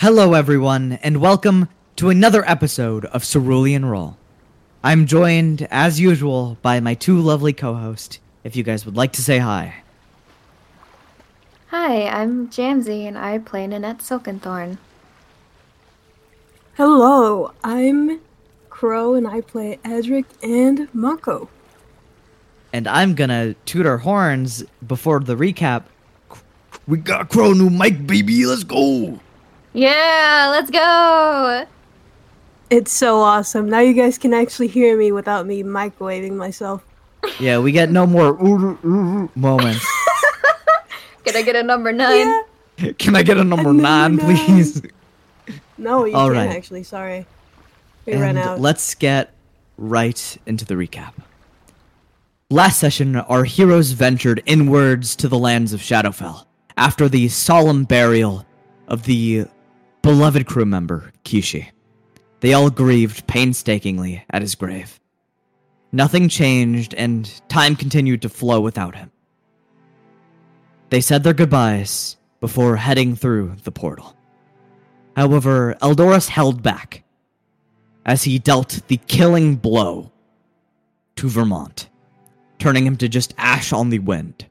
Hello, everyone, and welcome to another episode of Cerulean Roll. I'm joined, as usual, by my two lovely co hosts. If you guys would like to say hi. Hi, I'm Jamsey and I play Nanette Silkenthorn. Hello, I'm Crow and I play Edric and Mako. And I'm gonna toot our horns before the recap. We got Crow new mic, baby, let's go! Yeah, let's go! It's so awesome. Now you guys can actually hear me without me microwaving myself. Yeah, we get no more ooh, ooh, ooh moments. Can I get a number nine? Yeah. Can I get a number number nine, nine. please? No, you All can't right. actually. Sorry. We ran out. let's get right into the recap. Last session, our heroes ventured inwards to the lands of Shadowfell after the solemn burial of the beloved crew member, Kishi. They all grieved painstakingly at his grave. Nothing changed, and time continued to flow without him. They said their goodbyes before heading through the portal. However, Eldorus held back as he dealt the killing blow to Vermont, turning him to just ash on the wind.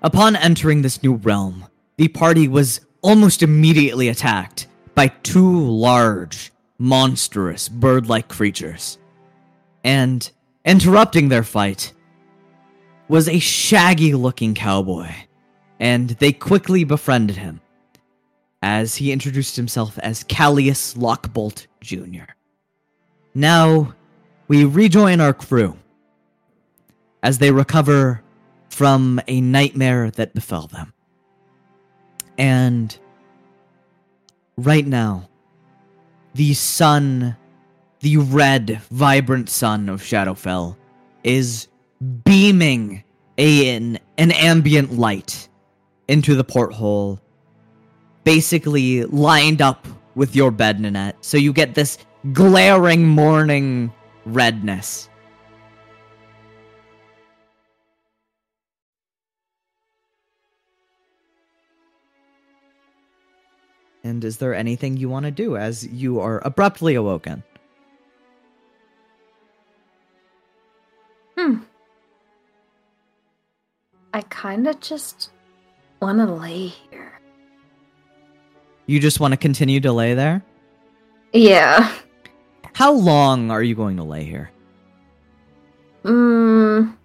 Upon entering this new realm, the party was almost immediately attacked by two large, monstrous, bird like creatures. And interrupting their fight was a shaggy looking cowboy, and they quickly befriended him as he introduced himself as Callius Lockbolt Jr. Now, we rejoin our crew as they recover from a nightmare that befell them. And right now, the sun, the red, vibrant sun of Shadowfell, is beaming an, an ambient light into the porthole basically lined up with your bed, Nanette. So you get this glaring morning redness. And is there anything you want to do as you are abruptly awoken? Hmm. I kinda just wanna lay here. You just want to continue to lay there? Yeah. How long are you going to lay here? Mm.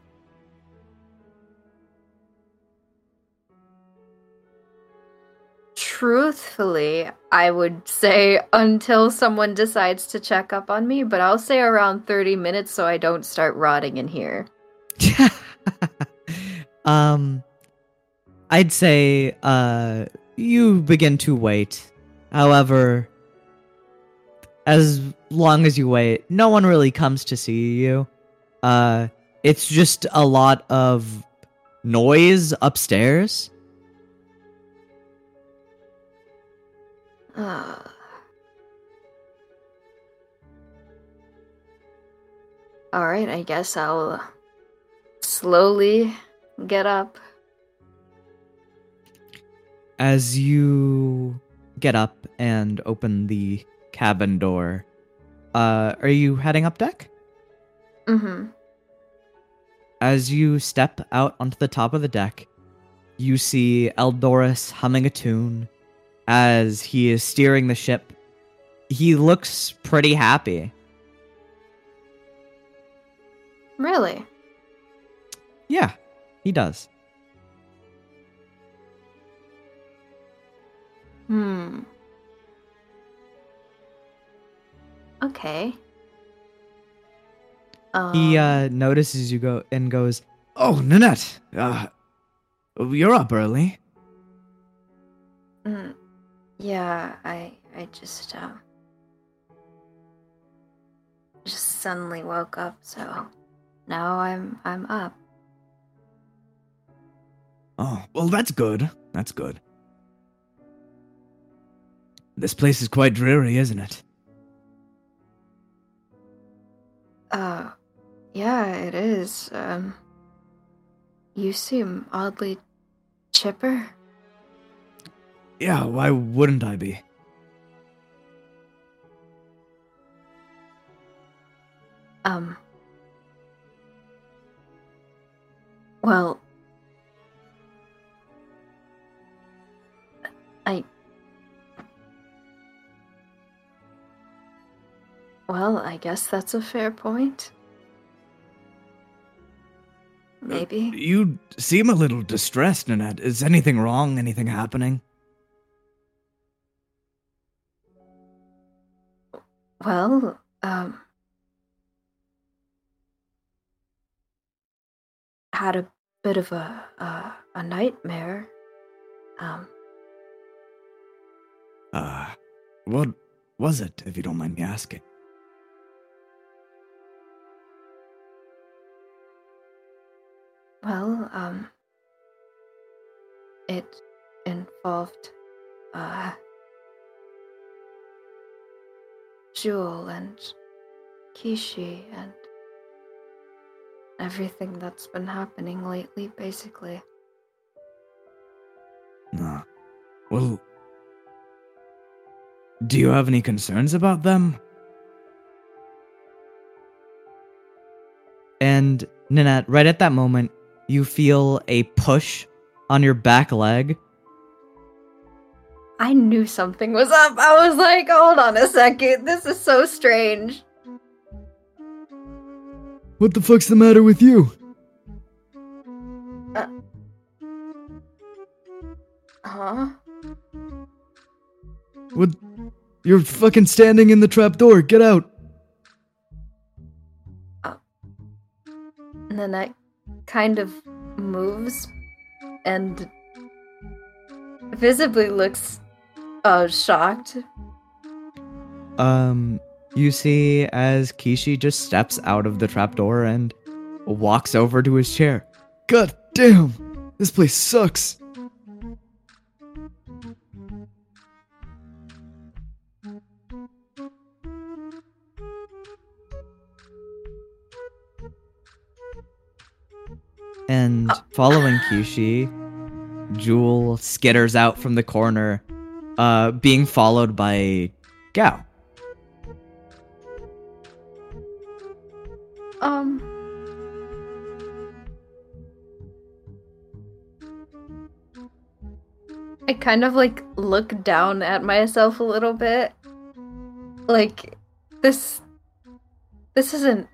Truthfully, I would say until someone decides to check up on me, but I'll say around 30 minutes so I don't start rotting in here. um I'd say uh you begin to wait. However, as long as you wait, no one really comes to see you. Uh it's just a lot of noise upstairs. Uh. Alright, I guess I'll slowly get up. As you get up and open the cabin door, uh are you heading up deck? Mm-hmm. As you step out onto the top of the deck, you see Eldoris humming a tune as he is steering the ship. He looks pretty happy. Really? Yeah, he does. Hmm. Okay. Um, He uh notices you go and goes, "Oh, Nanette, uh, you're up early." mm, yeah, I I just uh just suddenly woke up, so now I'm I'm up. Oh, well, that's good. That's good. This place is quite dreary, isn't it? Uh yeah, it is. Um You seem oddly chipper. Yeah, why wouldn't I be? Um. Well, I. Well, I guess that's a fair point. Maybe. You seem a little distressed, Nanette. Is anything wrong? Anything happening? Well, um. Had a bit of a uh, a nightmare. Um, Uh, what was it, if you don't mind me asking? well, um. It involved, uh. Jewel and Kishi and everything that's been happening lately, basically. Uh, well, do you have any concerns about them? And Nanette, right at that moment, you feel a push on your back leg. I knew something was up. I was like, hold on a second. This is so strange. What the fuck's the matter with you? Uh, huh? What? You're fucking standing in the trap door. Get out. And then that kind of moves and visibly looks uh shocked. Um, you see as Kishi just steps out of the trapdoor and walks over to his chair. God damn! This place sucks. And following Kishi, Jewel skitters out from the corner, uh, being followed by Gao. Um I kind of like look down at myself a little bit. Like this this isn't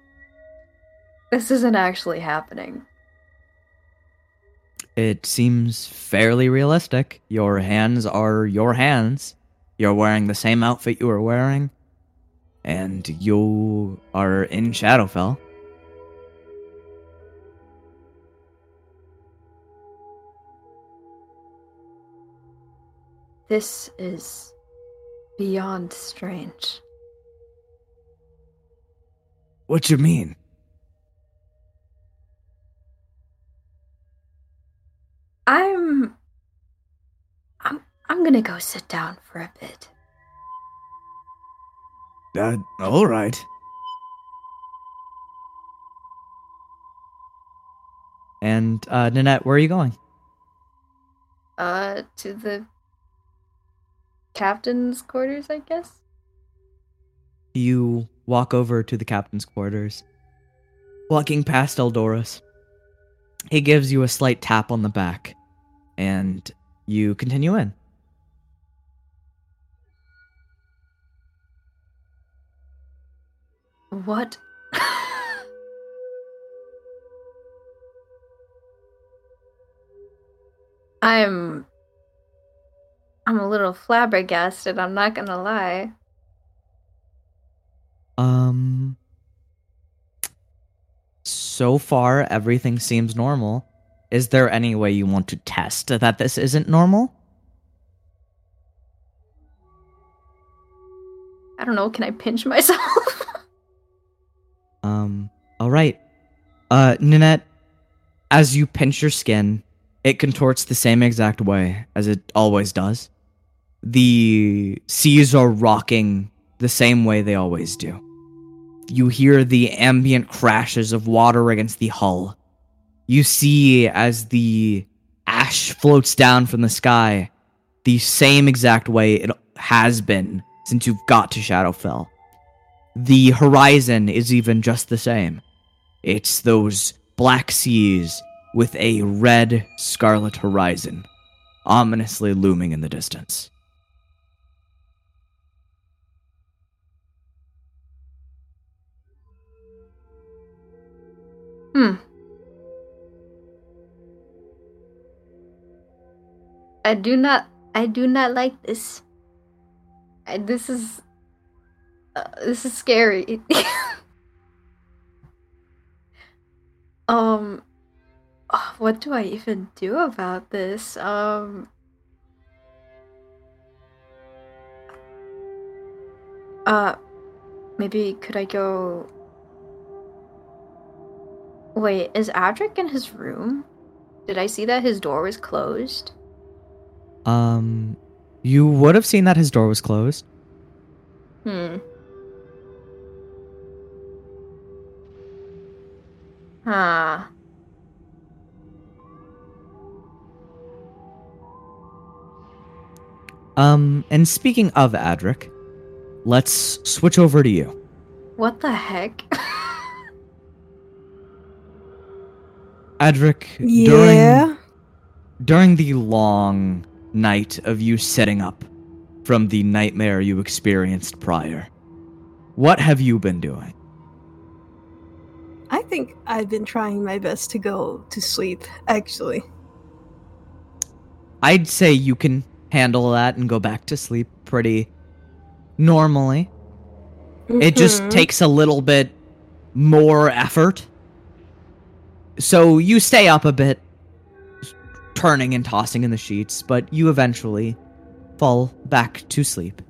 this isn't actually happening. It seems fairly realistic. Your hands are your hands. You're wearing the same outfit you were wearing. And you are in Shadowfell. This is beyond strange. What you mean? I'm going to go sit down for a bit. Uh, all right. And uh, Nanette, where are you going? Uh to the captain's quarters, I guess. You walk over to the captain's quarters. Walking past Eldoris, he gives you a slight tap on the back, and you continue in. What? I'm I'm a little flabbergasted, I'm not gonna lie. Um. So far, everything seems normal. Is there any way you want to test that this isn't normal? I don't know, can I pinch myself? Um, alright. Uh, Nanette, as you pinch your skin, it contorts the same exact way as it always does. The seas are rocking the same way they always do. You hear the ambient crashes of water against the hull. You see as the ash floats down from the sky, the same exact way it has been since you've got to Shadowfell. The horizon is even just the same. It's those black seas with a red scarlet horizon, ominously looming in the distance. Hmm. I do not. I do not like this. I, this is. Uh, this is scary. um. uh, What do I even do about this? Um. Uh, maybe could I go? Wait, is Adric in his room? Did I see that his door was closed? Um, you would have seen that his door was closed. Hmm. Huh. Um, and speaking of Adric, let's switch over to you. What the heck? Adric, Yeah. during during the long night of you setting up from the nightmare you experienced prior, what have you been doing? I think I've been trying my best to go to sleep, actually. I'd say you can handle that and go back to sleep pretty normally. It just Mhm. takes a little bit more effort. So you stay up a bit, turning and tossing in the sheets, but you eventually fall back to sleep.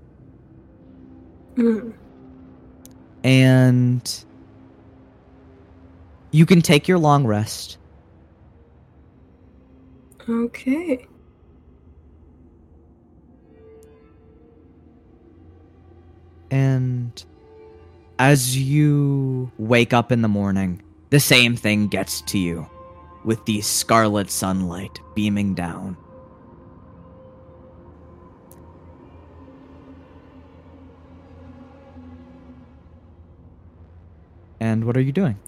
Mhm. And you can take your long rest. Okay. And as you wake up in the morning, the same thing gets to you with the scarlet sunlight beaming down. And what are you doing?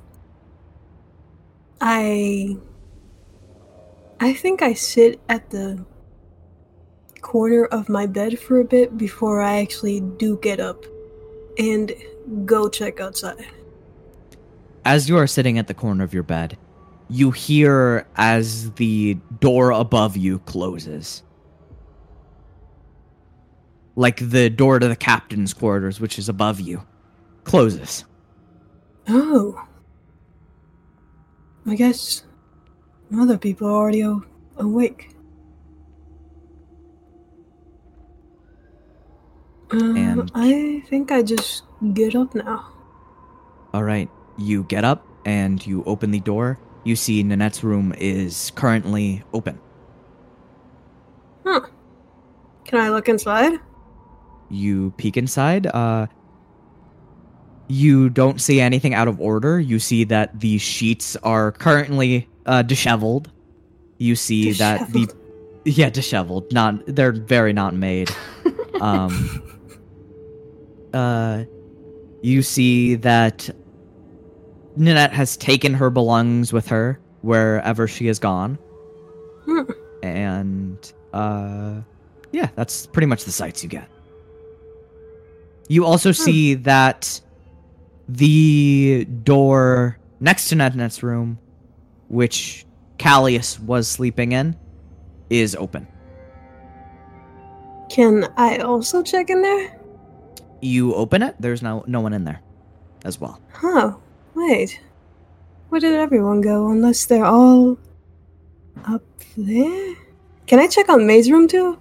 I I think I sit at the corner of my bed for a bit before I actually do get up and go check outside. As you are sitting at the corner of your bed, you hear as the door above you closes. Like the door to the captain's quarters, which is above you, closes. Oh. I guess other people are already a- awake. Um, And- I think I just get up now. All right, you get up and you open the door. You see Nanette's room is currently open. Huh. Can I look inside? You peek inside. Uh, you don't see anything out of order. You see that the sheets are currently uh, disheveled. You see that the yeah disheveled. Not they're very not made. um, uh, you see that Nanette has taken her belongings with her wherever she has gone, Hmm. and uh, yeah, that's pretty much the sights you get. You also see that the door next to Nednet's room, which Callius was sleeping in, is open. Can I also check in there? You open it. There's no no one in there, as well. Huh. Wait. Where did everyone go? Unless they're all up there? Can I check on May's room too?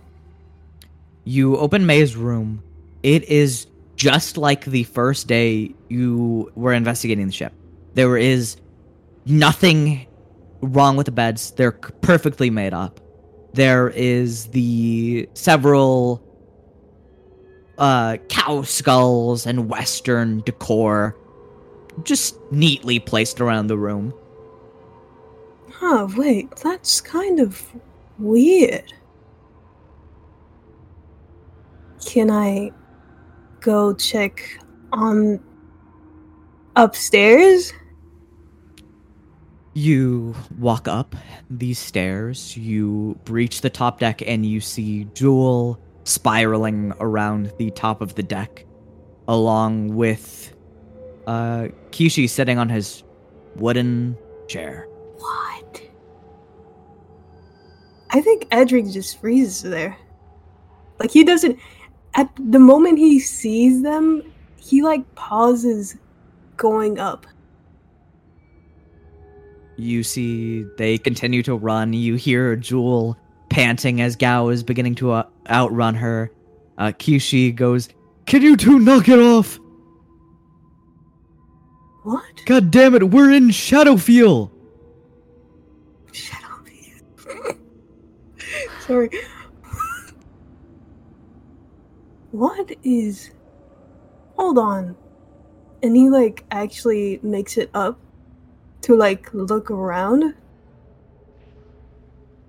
You open May's room. It is just like the first day you were investigating the ship. There is nothing wrong with the beds. They're perfectly made up. There is the several uh, cow skulls and western decor just neatly placed around the room. Huh, wait, that's kind of weird. can I go check on upstairs? You walk up these stairs, you breach the top deck, and you see Jewel spiraling around the top of the deck, along with uh, Kishi sitting on his wooden chair. What? I think Edric just freezes there. Like he doesn't at the moment he sees them, he like pauses going up. You see they continue to run. You hear Jewel panting as Gao is beginning to uh, outrun her. Uh, Kishi goes, Can you two knock it off? What? God damn it, we're in Shadowfell! Up. Sorry. what is. Hold on. And he, like, actually makes it up to, like, look around.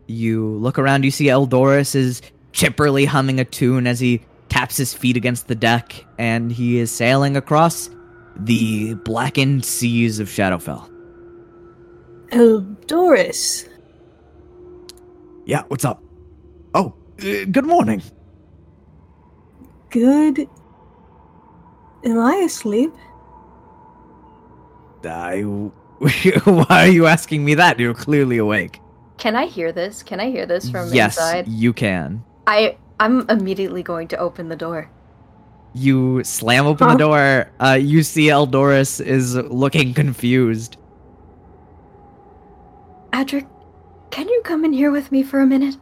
You look around, you see Eldoris is chipperly humming a tune as he taps his feet against the deck, and he is sailing across the blackened seas of Shadowfell. Eldoris. Yeah, what's up? Oh, uh, good morning. Good. Am I asleep? I. Why are you asking me that? You're clearly awake. Can I hear this? Can I hear this from yes, inside? you can. I I'm immediately going to open the door. You slam open Huh? the door. Uh, you see Eldoris is looking confused. Adric, can you come in here with me for a minute?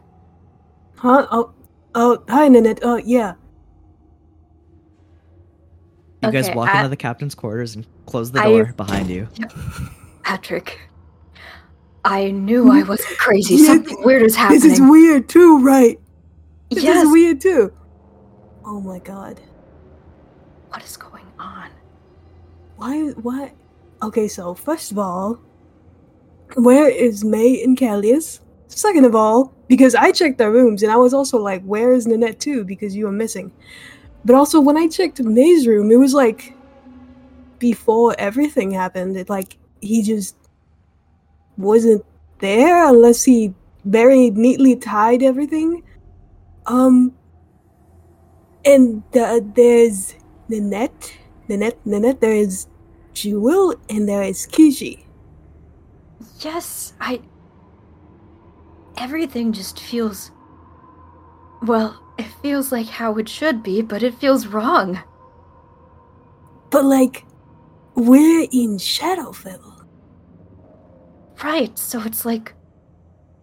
Huh? Oh, oh, hi, Nanette. Oh, yeah. You guys Okay, walk I- into the captain's quarters and close the I- door behind you. Patrick, I knew I wasn't crazy. Yeah, Something weird is happening. This is weird too, right? This yes. is weird too. Oh my god. What is going on? Why? what Okay, so first of all, where is May and Callius? Second of all, because I checked their rooms and I was also like, where is Nanette too? Because you were missing. But also, when I checked May's room, it was like before everything happened. It like he just wasn't there unless he very neatly tied everything. Um, and uh, there's Nanette, Nanette, Nanette. There is Jewel, and there is Kishi. Yes, I. Everything just feels. Well, it feels like how it should be, but it feels wrong. But like, we're in Shadowfell. Right, so it's like.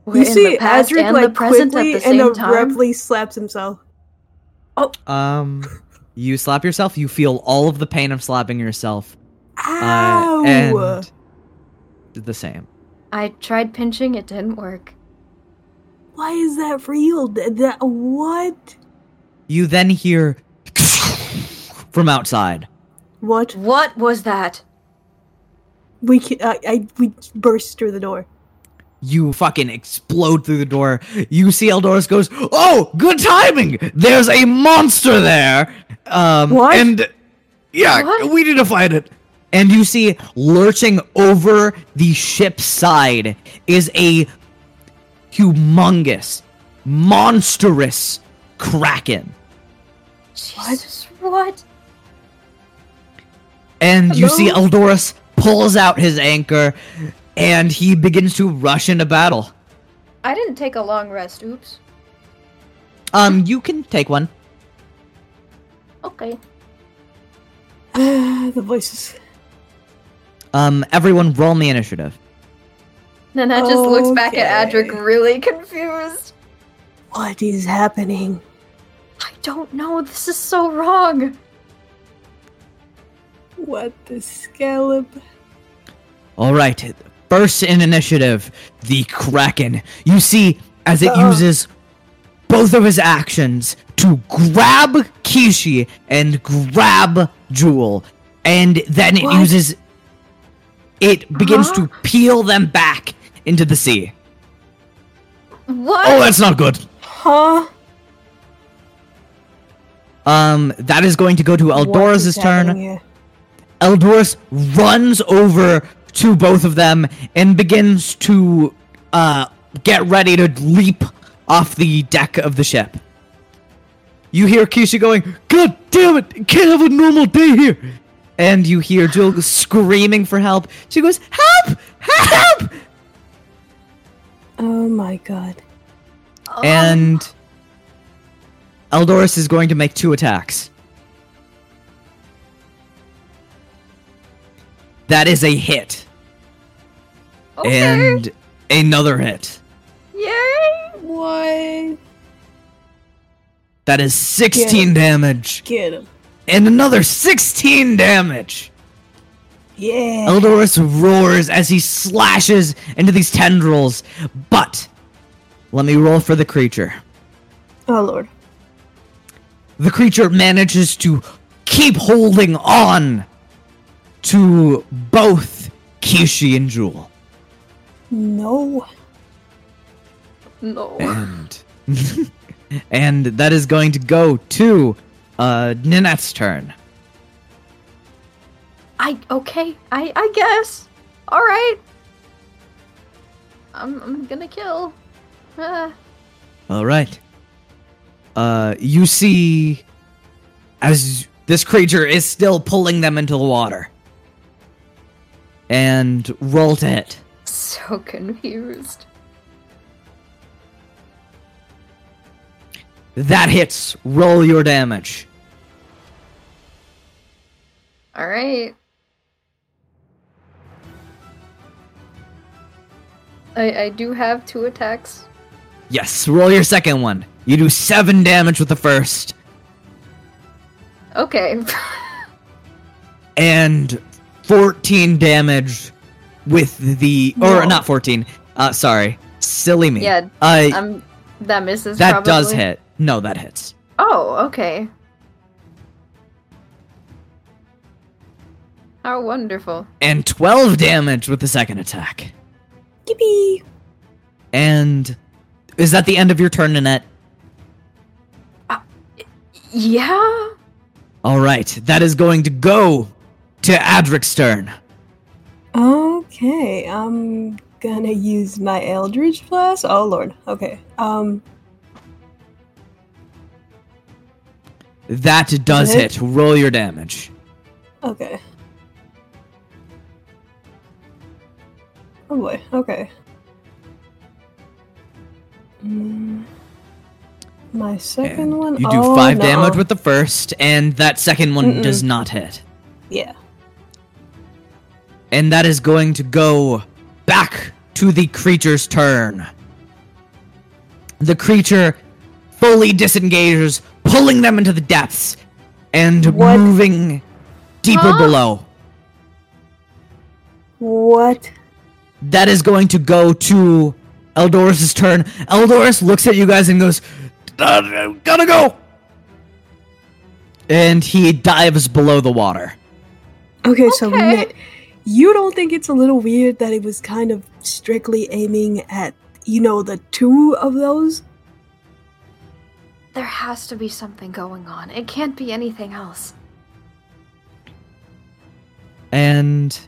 We're You in see the past Adric and like the present at quickly the and same time. abruptly slaps himself. Oh. Um, you slap yourself. You feel all of the pain of slapping yourself. Ow! Uh, and the same. I tried pinching, it didn't work. Why is that real? Th- That what? You then hear from outside. What? What was that? We ca- I, I we burst through the door. You fucking explode through the door. You see Eldoris goes, "Oh, good timing! There's a monster there." Um, What? And yeah, What? we need to fight it. And you see lurching over the ship's side is a humongous, monstrous kraken. Jesus, what? And you see Hello? Eldoris pulls out his anchor and he begins to rush into battle. I didn't take a long rest, oops. Um, you can take one. Okay. the voices. Um, everyone roll me initiative. Nanette just looks back at Adric really confused. What is happening? I don't know, this is so wrong. What the scallop? All right. First in initiative, the Kraken. You see, as it Uh-uh. uses both of his actions to grab Kishi and grab Jewel, and then it What? uses. It begins Huh? to peel them back into the sea. What? Oh, that's not good. Huh? Um, that is going to go to Eldora's turn. happening here? Eldorus runs over to both of them and begins to uh, get ready to leap off the deck of the ship. You hear Kishi going, God damn it, I can't have a normal day here. And you hear Jewel screaming for help. She goes, Help! Help! Oh my god. Um, And Eldorus is going to make two attacks. That is a hit. okay. And another hit. Yay! What? That is 16 Yeah. damage. Get him. And another 16 damage. Yeah. Eldorus roars as he slashes into these tendrils. But let me roll for the creature. Oh lord. The creature manages to keep holding on to both Kishi and Jewel. No. No. And and that is going to go to uh Nanette's turn. I okay. I I guess. All right. I'm I'm gonna kill. Ah. All right. Uh, you see, as this creature is still pulling them into the water, and roll to hit. so confused. That hits. Roll your damage. All right. I I do have two attacks. Yes. Roll your second one. You do seven damage with the first, Okay. and fourteen damage with the or No. not fourteen. Uh, sorry. Silly me. Yeah, Uh, um, that misses. that does hit. No, that hits. Oh, okay. How wonderful. And twelve damage with the second attack. Yippee. And is that the end of your turn, Nanette? Yeah. All right, that is going to go to Adric's turn. Okay, I'm gonna use my Eldritch Blast. Oh lord. Okay. Um. That does Hit. hit. Roll your damage. Okay. Oh boy. Okay. Mm, my second And one. you do oh, five no. damage with the first, and that second one Mm-mm. does not hit. Yeah. And that is going to go back to the creature's turn. The creature fully disengages, pulling them into the depths and What? moving deeper Huh? below. What? That is going to go to Eldorus' turn. Eldorus looks at you guys and goes, "Uh, Gotta go! And he dives below the water. Okay, so Okay. Nit, you don't think it's a little weird that it was kind of strictly aiming at, you know, the two of those? There has to be something going on. It can't be anything else. And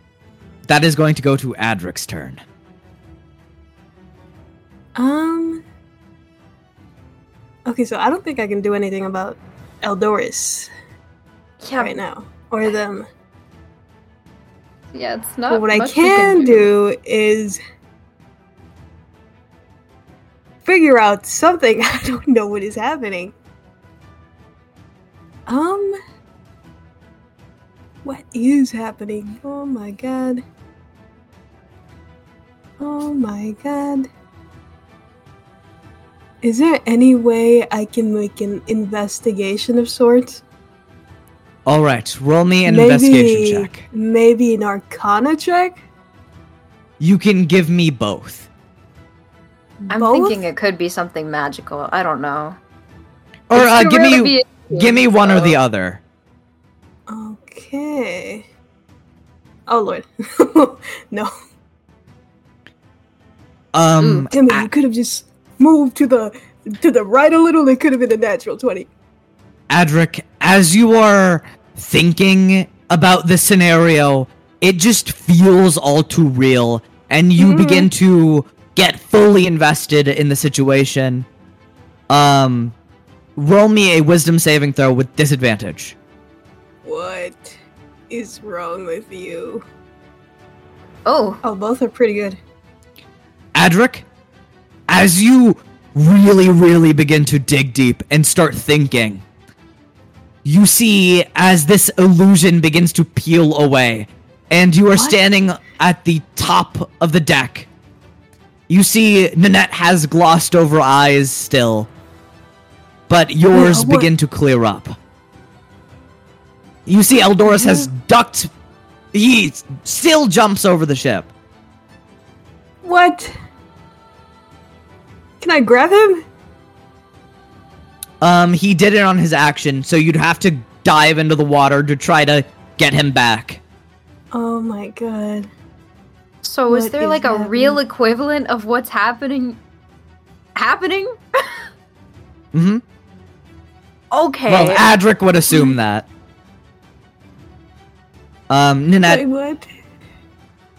that is going to go to Adric's turn. Um. Okay, so I don't think I can do anything about Eldoris Yeah. right now, or them. Yeah, it's not. But what I you can do is figure out something. I don't know what is happening. Um, what is happening? Oh my god. Oh my god. Is there any way I can make an investigation of sorts? All right, roll me an investigation check. Maybe an arcana check? You can give me both. I'm Both? thinking it could be something magical. I don't know. Or uh, give rare me be give me kid, one or the other. Okay. Oh lord. no. Um, Damn it, a- you could have just moved to the to the right a little, it could have been a natural 20. Adric, as you are thinking about the scenario, it just feels all too real, and you Mhm. begin to get fully invested in the situation. Um, roll me a wisdom saving throw with disadvantage. What is wrong with you? Oh, Oh, both are pretty good. Adric, as you really, really begin to dig deep and start thinking, you see as this illusion begins to peel away, and you are What? standing at the top of the deck. You see Nanette has glossed over eyes still, but yours begin to clear up. You see Eldorus has ducked. He still jumps over the ship. What? Can I grab him? Um, he did it on his action, so you'd have to dive into the water to try to get him back. Oh my god. so is What there is like a real equivalent of what's happening? Happening? mm-hmm. Okay. Well, Adric would assume that. Um, Nanette, Wait, what?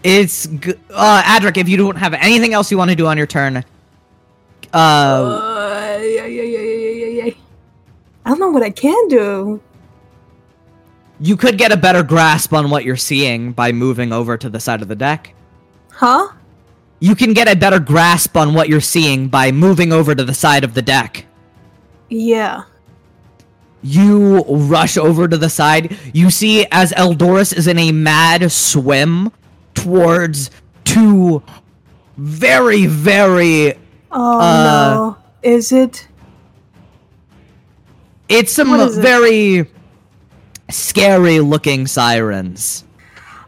it's g- uh, Adric. If you don't have anything else you want to do on your turn, uh, Uh, I don't know what I can do. you could get a better grasp on what you're seeing by moving over to the side of the deck. Huh? You can get a better grasp on what you're seeing by moving over to the side of the deck. Yeah. You rush over to the side. You see as Eldorus is in a mad swim towards two very, very. Oh Uh, no. Is it? It's some What is it? very scary looking sirens.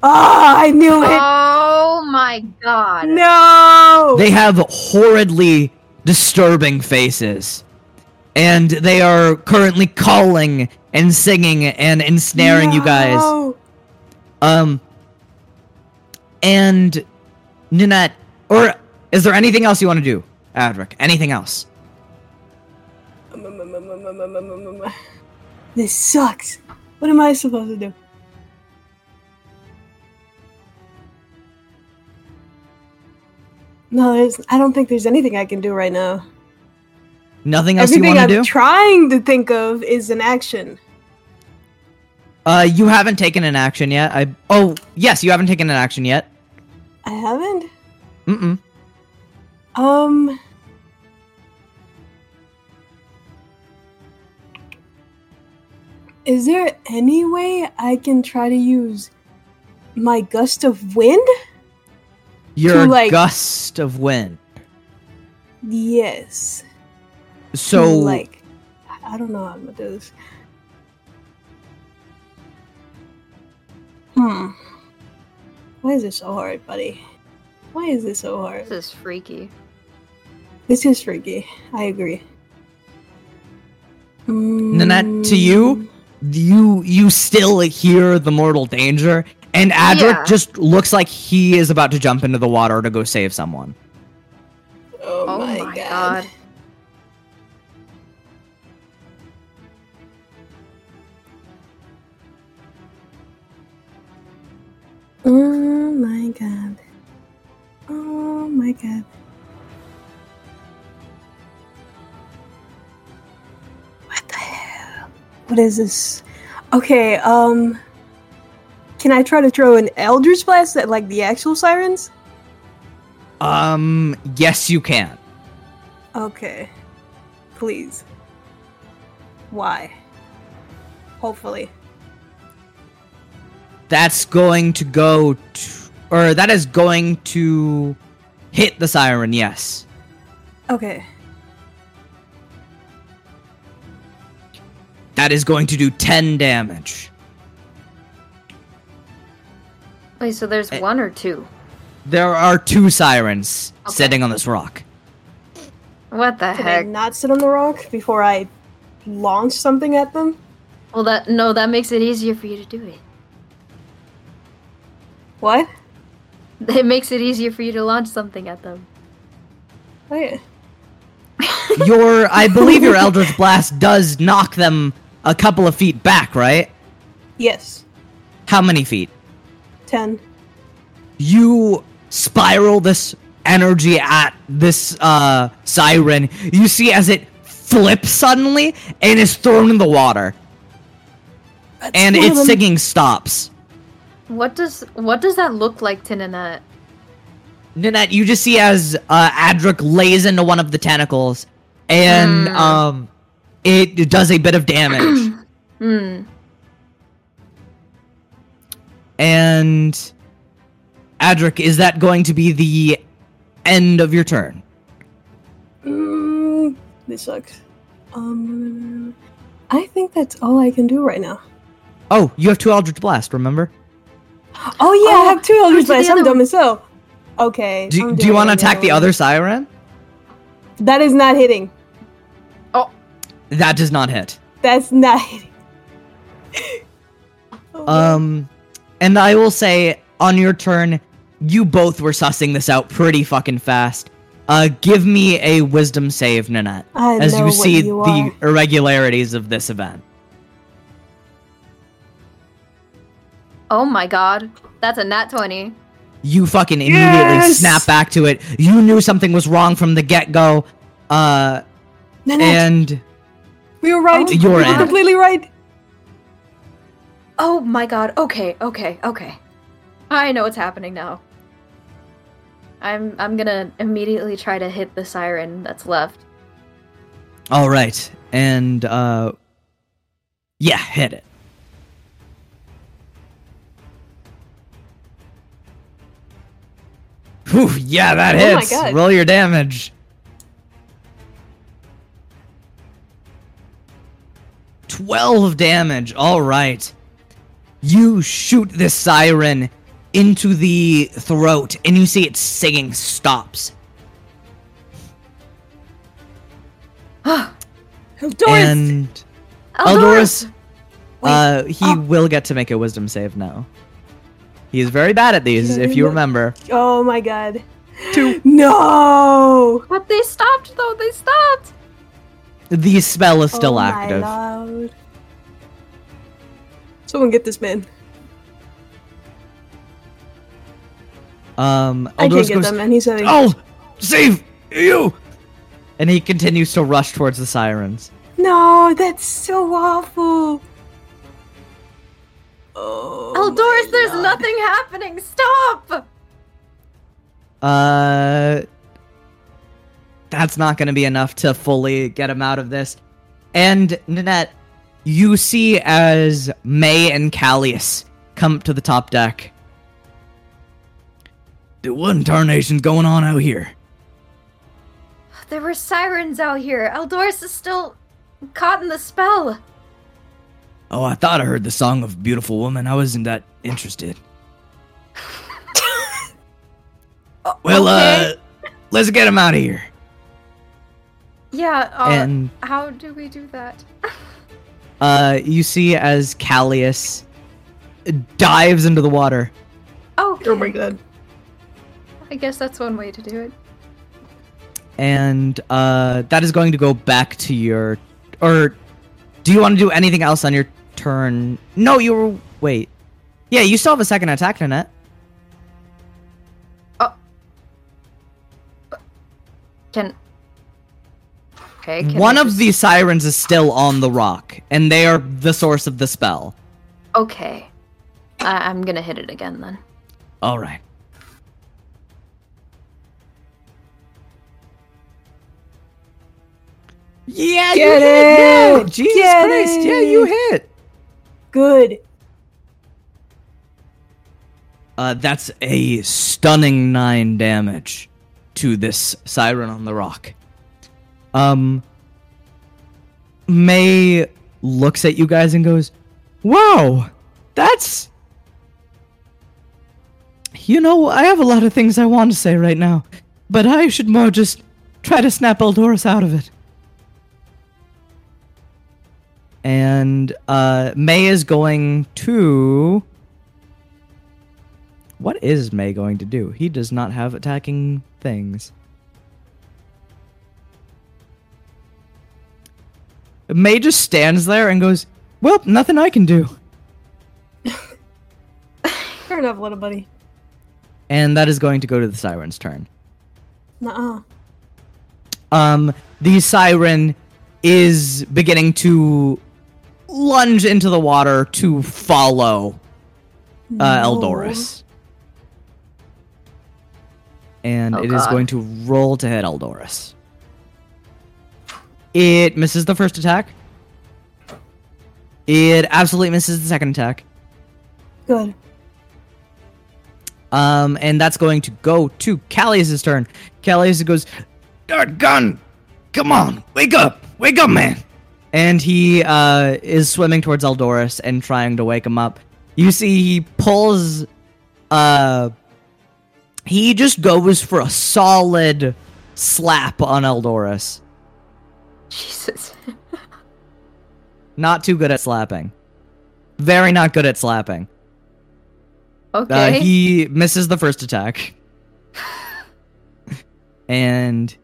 Oh, I knew it. oh my god. no. They have horridly disturbing faces. And they are currently calling and singing and ensnaring you guys. Um, and Nanette, or is there anything else you want to do, Adric? Anything else? This sucks. What am I supposed to do? No, there's. I don't think there's anything I can do right now. Nothing else Everything you want to do? I'm trying to think of is an action. uh, you haven't taken an action yet. I. Oh, yes, you haven't taken an action yet. I haven't. Mm-mm. Um. Is there any way I can try to use my gust of wind? Your like- gust of wind. Yes. To, So, like, I don't know how I'm gonna do this. Hmm. Why is this so hard, buddy? Why is this so hard? This is freaky. This is freaky. I agree. Nanette, to you, you you still hear the mortal danger, and Adric Yeah. just looks like he is about to jump into the water to go save someone. Oh, Oh my, my god. God. Oh my god. Oh my god. What is this? Okay, um can I try to throw an Eldritch Blast at like the actual sirens? Um, yes, you can. Okay. Please. Why? Hopefully. That's going to go, to, or that is going to hit the siren. Yes. Okay. That is going to do 10 damage. Wait, so there's Eh. one or two? There are two sirens Okay. sitting on this rock. What the Can I heck? not sit on the rock before I launch something at them? Well, that no, that makes it easier for you to do it. What? It makes it easier for you to launch something at them. Oh yeah. Your, I believe your Eldritch Blast does knock them a couple of feet back, right? Yes. How many feet? Ten. You spiral this energy at this uh, siren. You see as it flips suddenly and is thrown in the water, That's and its them. singing stops. What does what does that look like to Nanette? Nanette, you just see as uh, Adric lays into one of the tentacles, and Hmm. um, it does a bit of damage. Hmm. and Adric, is that going to be the end of your turn? Mm, this sucks. Um, I think that's all I can do right now. Oh, you have two Eldritch Blast. Remember? Oh yeah, I Oh, have two where's Eldritch Blast. I'm dumb as hell. Okay. Do, do you want to attack the other siren? That is not hitting. That does not hit. That's not hitting. Oh, Um, and I will say on your turn, you both were sussing this out pretty fucking fast. Uh, give me a Wisdom save, Nanette, I as you see you the are. irregularities of this event. Oh my god. That's a nat 20. You fucking immediately Yes! snap back to it. You knew something was wrong from the get go. Uh, Nanette, and we were right. Oh, You're we were completely right. Oh my god. Okay, okay, okay. I know what's happening now. I'm I'm gonna immediately try to hit the siren that's left. all right, and uh, yeah, hit it. Whew, yeah, that Oh my hits. God. Roll your damage. 12 damage. All right. You shoot this siren into the throat, and you see its singing stops. Doris. And Eldoris, uh, he will get to make a wisdom save now. He is very bad at these, if you remember. oh my god. Two. No. But they stopped though, they stopped! The spell is still oh active. My lord. Someone get this man. Um, I can't get goes, them, and he's having. Oh, save you! And he continues to rush towards the sirens. No, that's so awful. Oh. Eldoris, there's God. nothing happening! Stop! Uh, that's not going to be enough to fully get him out of this. And Nanette, you see as May and Callius come to the top deck. Dude, what in tarnation's going on out here? There were sirens out here. Eldoris is still caught in the spell. Oh, I thought I heard the song of beautiful woman. I wasn't that interested. well, okay. uh, let's get him out of here. Yeah, uh, and how do we do that? uh, you see as Callius dives into the water. Oh, Oh my god. I guess that's one way to do it. and uh, that is going to go back to your. Or do you want to do anything else on your turn? No, you were. Wait. Yeah, you still have a second attack, Nanette. Can. Okay, can One I of just- the sirens is still on the rock, and they are the source of the spell. Okay. I- I'm gonna hit it again then. All right. Yeah, Get you hit. it! Yeah, Jesus Get Christ! Yeah, you hit. Good. Uh, that's a stunning nine damage to this siren on the rock. Um, May looks at you guys and goes, "Wow, that's." You know, I have a lot of things I want to say right now, but I should more just try to snap Eldoris out of it. And uh, May is going to. What is May going to do? He does not have attacking things. May just stands there and goes, Well, nothing I can do. Fair enough, little buddy. And that is going to go to the siren's turn. Nuh-uh. Um, the siren is beginning to lunge into the water to follow uh, No. Eldoris. And Oh, it is God. going to roll to hit Eldoris. It misses the first attack. It absolutely misses the second attack. Good. Um, and that's going to go to Callius' turn. Callius goes, Dart gun! Come on, wake up, wake up, man!" And he uh, is swimming towards Eldoris and trying to wake him up. You see, he pulls. Uh, he just goes for a solid slap on Eldoris. Jesus. Not too good at slapping. Very not good at slapping. Uh, Okay. he misses the first attack. and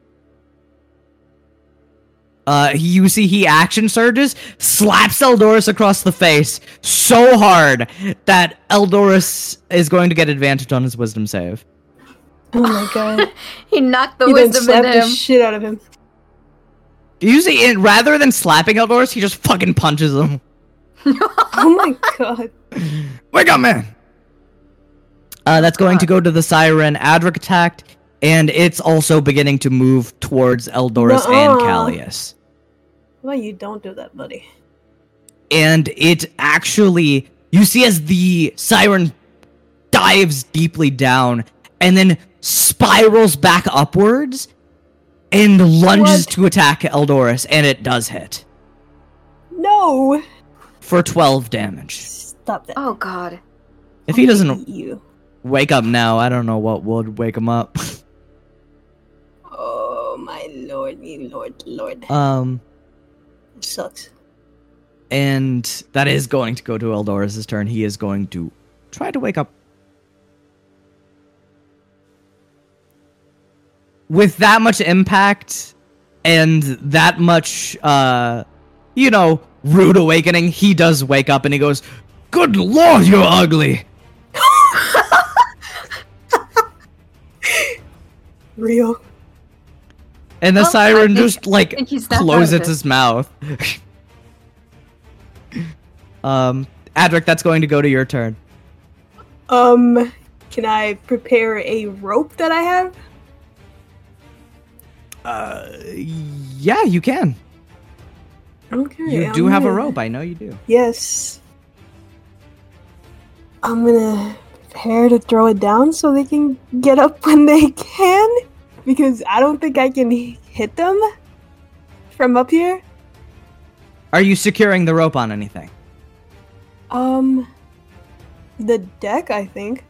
uh, you see he action surges, slaps Eldoris across the face so hard that Eldoris is going to get advantage on his wisdom save. Oh my god. he knocked the he then wisdom in slapped the him. shit out of him. You see, it, rather than slapping Eldoris, he just fucking punches him. Oh my god. Wake up, man! Uh, that's going to go to the Siren. Adric attacked, and it's also beginning to move towards Eldoris and. Callius. Why you don't do that, buddy? and it actually you see as the siren dives deeply down and then spirals back upwards and lunges What? to attack Eldoris and it does hit No! for 12 damage. Stop that. Oh god. If he doesn't You. wake up now, I don't know what would wake him up. Oh my lord, me lord, lord. um sucks. and that is going to go to Eldoris' turn. He is going to try to wake up. With that much impact and that much, uh, you know, rude awakening, he does wake up and he goes, Good lord, you're ugly! Real. And the Oh, siren think- just, like, I think he snapped out closes his mouth. um, Adric, that's going to go to your turn. Um, can I prepare a rope that I have? Uh, yeah, you can. Okay. You I'm do have a gonna- rope. I know you do. Yes. I'm gonna prepare to throw it down so they can get up when they can. Because I don't think I can hit them from up here. Are you securing the rope on anything? Um, the deck, I think.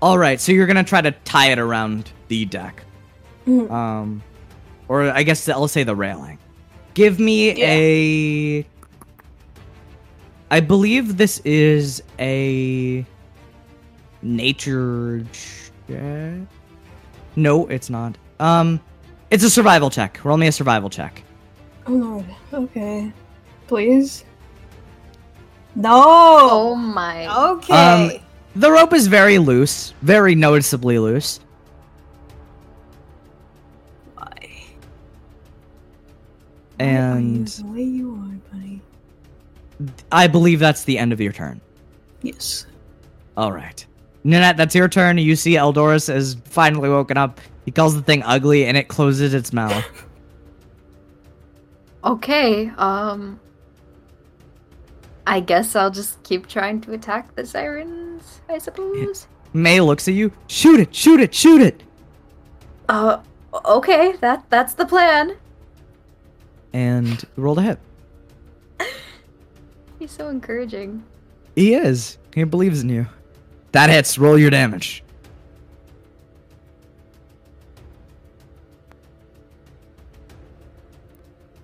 All right, so you're gonna try to tie it around the deck, Mhm. um, or I guess I'll say the railing. Give me Yeah. a. I believe this is a nature check. No, it's not. Um, it's a survival check. Roll me a survival check. Oh lord. Okay. Please. No. Oh my. Okay. Um, The rope is very loose, very noticeably loose. And the way you are, buddy. I believe that's the end of your turn. Yes. All right. Nanette, that's your turn. You see Eldoris is finally woken up. He calls the thing ugly and it closes its mouth. Okay, um. I guess I'll just keep trying to attack the sirens, I suppose. May looks at you. Shoot it, shoot it, shoot it. Uh, okay, that that's the plan. And roll to hit. He's so encouraging. He is. He believes in you. That hits. Roll your damage.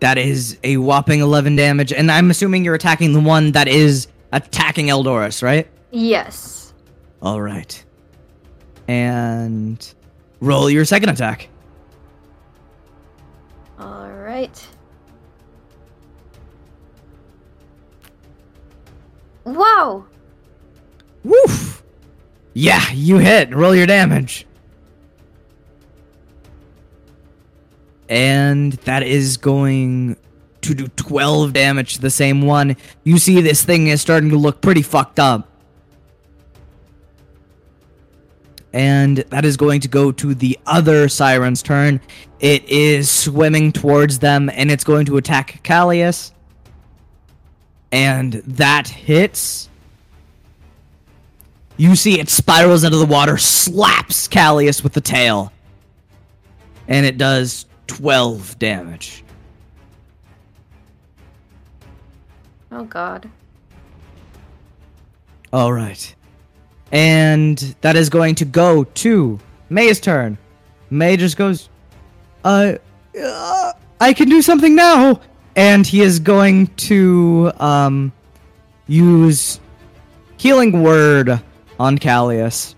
That is a whopping 11 damage, and I'm assuming you're attacking the one that is attacking Eldoris, right? Yes. All right. And roll your second attack. All right. Wow. Woof! Yeah, you hit. Roll your damage. And that is going to do 12 damage to the same one. You see, this thing is starting to look pretty fucked up. And that is going to go to the other siren's turn. It is swimming towards them and it's going to attack Callius. And that hits. You see it spirals out of the water, slaps Callius with the tail. And it does 12 damage. Oh god. All right. And that is going to go to May's turn. May just goes, uh, uh, I can do something now. And he is going to um, use Healing Word on Callius.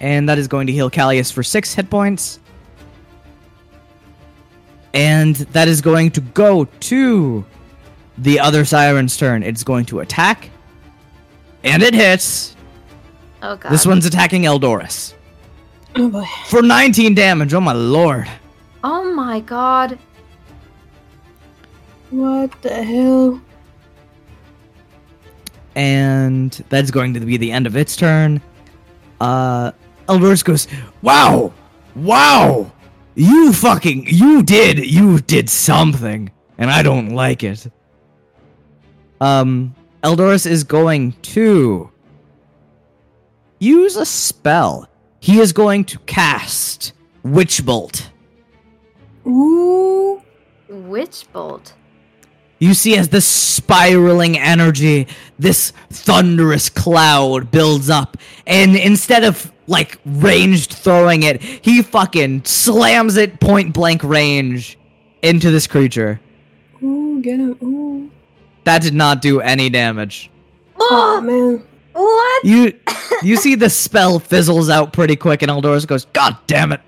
And that is going to heal Callius for six hit points. And that is going to go to the other siren's turn. It's going to attack. And it hits. Oh god. This one's attacking Eldoris. Oh boy. For 19 damage. Oh my lord. Oh my god. What the hell? And that's going to be the end of its turn. Uh Eldoris goes, Wow! Wow! You fucking you did you did something. And I don't like it. Um Eldoris is going to use a spell. He is going to cast Witch Bolt. Ooh. Witch bolt. You see, as this spiraling energy, this thunderous cloud builds up, and instead of like ranged throwing it, he fucking slams it point blank range into this creature. Ooh, get him. Ooh. That did not do any damage. Oh Oh, man. what? You you see the spell fizzles out pretty quick, and Eldoris goes, "God damn it!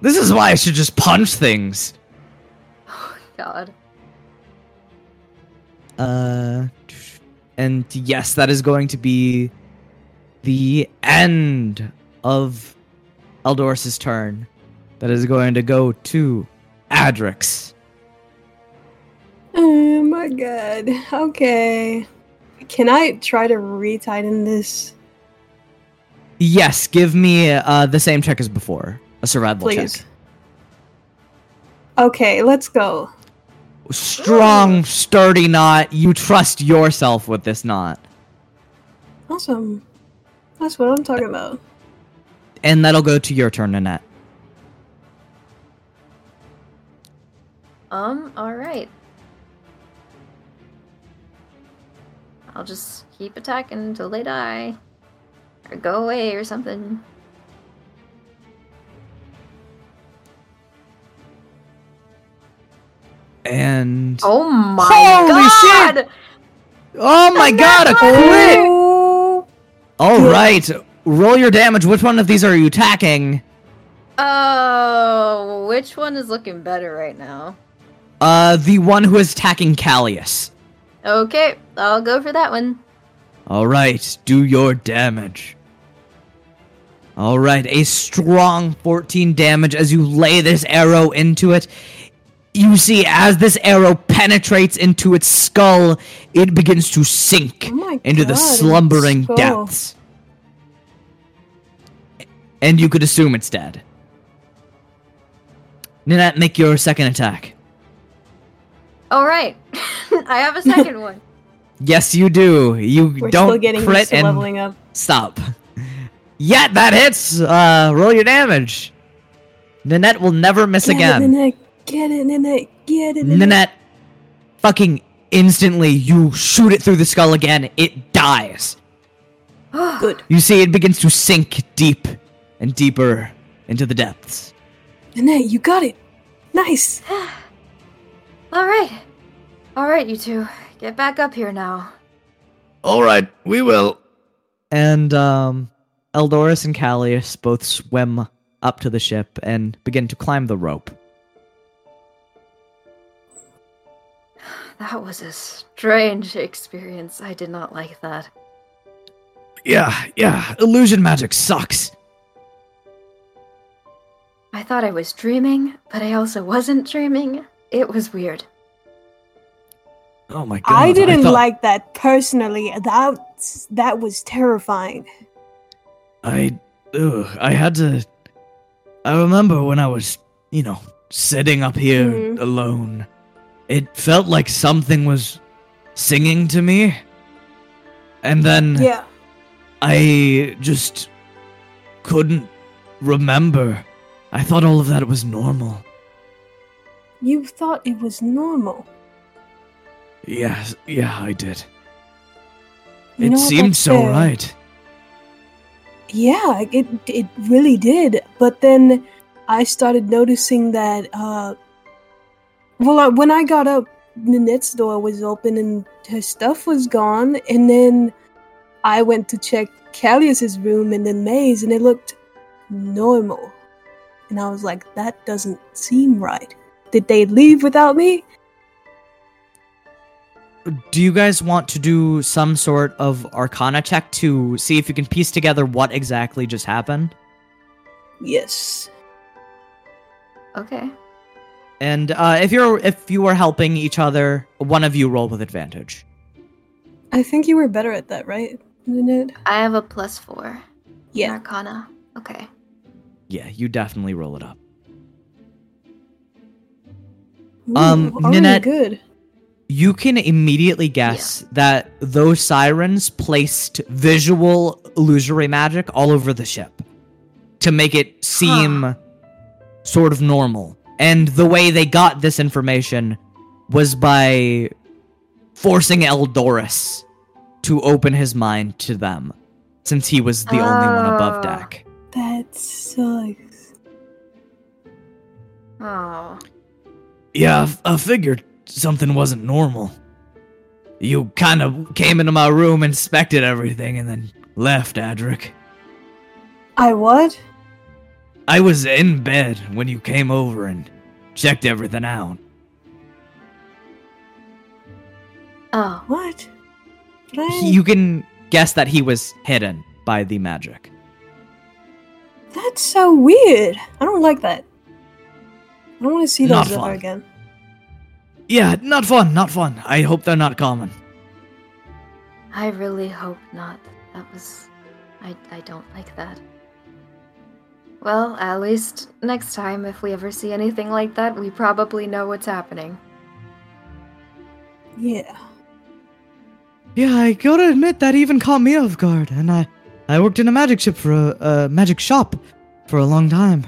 This is why I should just punch things." Oh god. Uh, and yes, that is going to be the end of Eldoris's turn. That is going to go to Adric's. Oh my god. Okay. Can I try to retighten this, Yes, give me uh, the same check as before. A survival please? check. Okay, let's go. Strong, sturdy knot. You trust yourself with this knot. Awesome. That's what I'm talking about. And that'll go to your turn, Nanette. Um, alright. I'll just keep attacking until they die. Or go away or something. And Oh my Holy god! oh my god, a crit! All right, roll your damage. Which one of these are you attacking? Oh, which one is looking better right now? Uh, the one who is attacking Callius. Okay, I'll go for that one. All right, do your damage. All right, a strong 14 damage as you lay this arrow into it. You see, as this arrow penetrates into its skull, it begins to sink Oh into the God, its slumbering depths. And you could assume it's dead. Nanette, make your second attack. Alright, I have a second one. Yes, you do. You We're don't still getting crit used to and leveling up. stop. Yeah, that hits. Uh, roll your damage. Nanette will never miss Get it, again. Nanette. Get it, Nanette. Get it, Nanette. Nanette, fucking instantly, you shoot it through the skull again. It dies. Good. You see, it begins to sink deep and deeper into the depths. Nanette, you got it. Nice. Alright. Alright, you two. Get back up here now. All right, we will. And um, Eldoris and Callius both swim up to the ship and begin to climb the rope. That was a strange experience. I did not like that. Yeah, yeah, illusion magic sucks. I thought I was dreaming, but I also wasn't dreaming. It was weird. Oh my god. I didn't thought- like that personally. That that was terrifying. I, ugh, I had to. I remember when I was, you know, sitting up here Mhm. alone. It felt like something was singing to me. And then Yeah. I just couldn't remember. I thought all of that was normal. You thought it was normal. Yes, yeah, I did. You it seemed so fair. right. Yeah, it it really did. But then I started noticing that uh well uh, when I got up Nanette's door was open and her stuff was gone and then I went to check Callius's room and then May's and it looked normal. And I was like that doesn't seem right. Did they leave without me? Do you guys want to do some sort of arcana check to see if you can piece together what exactly just happened? Yes. Okay. And uh, if you're if you are helping each other, one of you roll with advantage. I think you were better at that, right? Nanette? I have a plus four. Yeah. Arcana. Okay. Yeah, you definitely roll it up. Ooh, Um, already Nanette- good. You can immediately guess that those sirens placed visual illusory magic all over the ship to make it seem sort of normal. And the way they got this information was by forcing Eldoris to open his mind to them, since he was the only one above ah, Oh. deck. That sucks. Oh. Yeah, I f- I figured something wasn't normal. You kind of came into my room, inspected everything, and then left, Adric. I what? I was in bed when you came over and checked everything out. Oh. What? But You can guess that he was hidden by the magic. That's so weird. I don't like that. I don't want to see those ever fun. again. Yeah, not fun, not fun. I hope they're not common. I really hope not. That was. I, I don't like that. Well, at least next time, if we ever see anything like that, we probably know what's happening. Yeah. Yeah, I gotta admit that even caught me off guard, and I, I worked in a magic ship for a, a magic shop for a long time.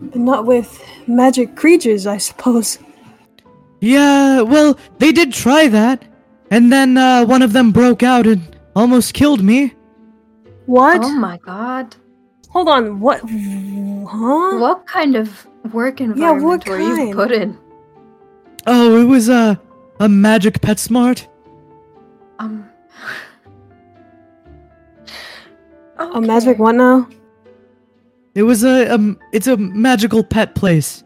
But not with magic creatures, I suppose. Yeah, well, they did try that, and then uh, one of them broke out and almost killed me. What? Oh my god. Hold on. What? Huh? What kind of work Yeah, environment what were you put in? Oh, it was a a magic pet smart. Um. A magic what now? It was a um, it's a magical pet place.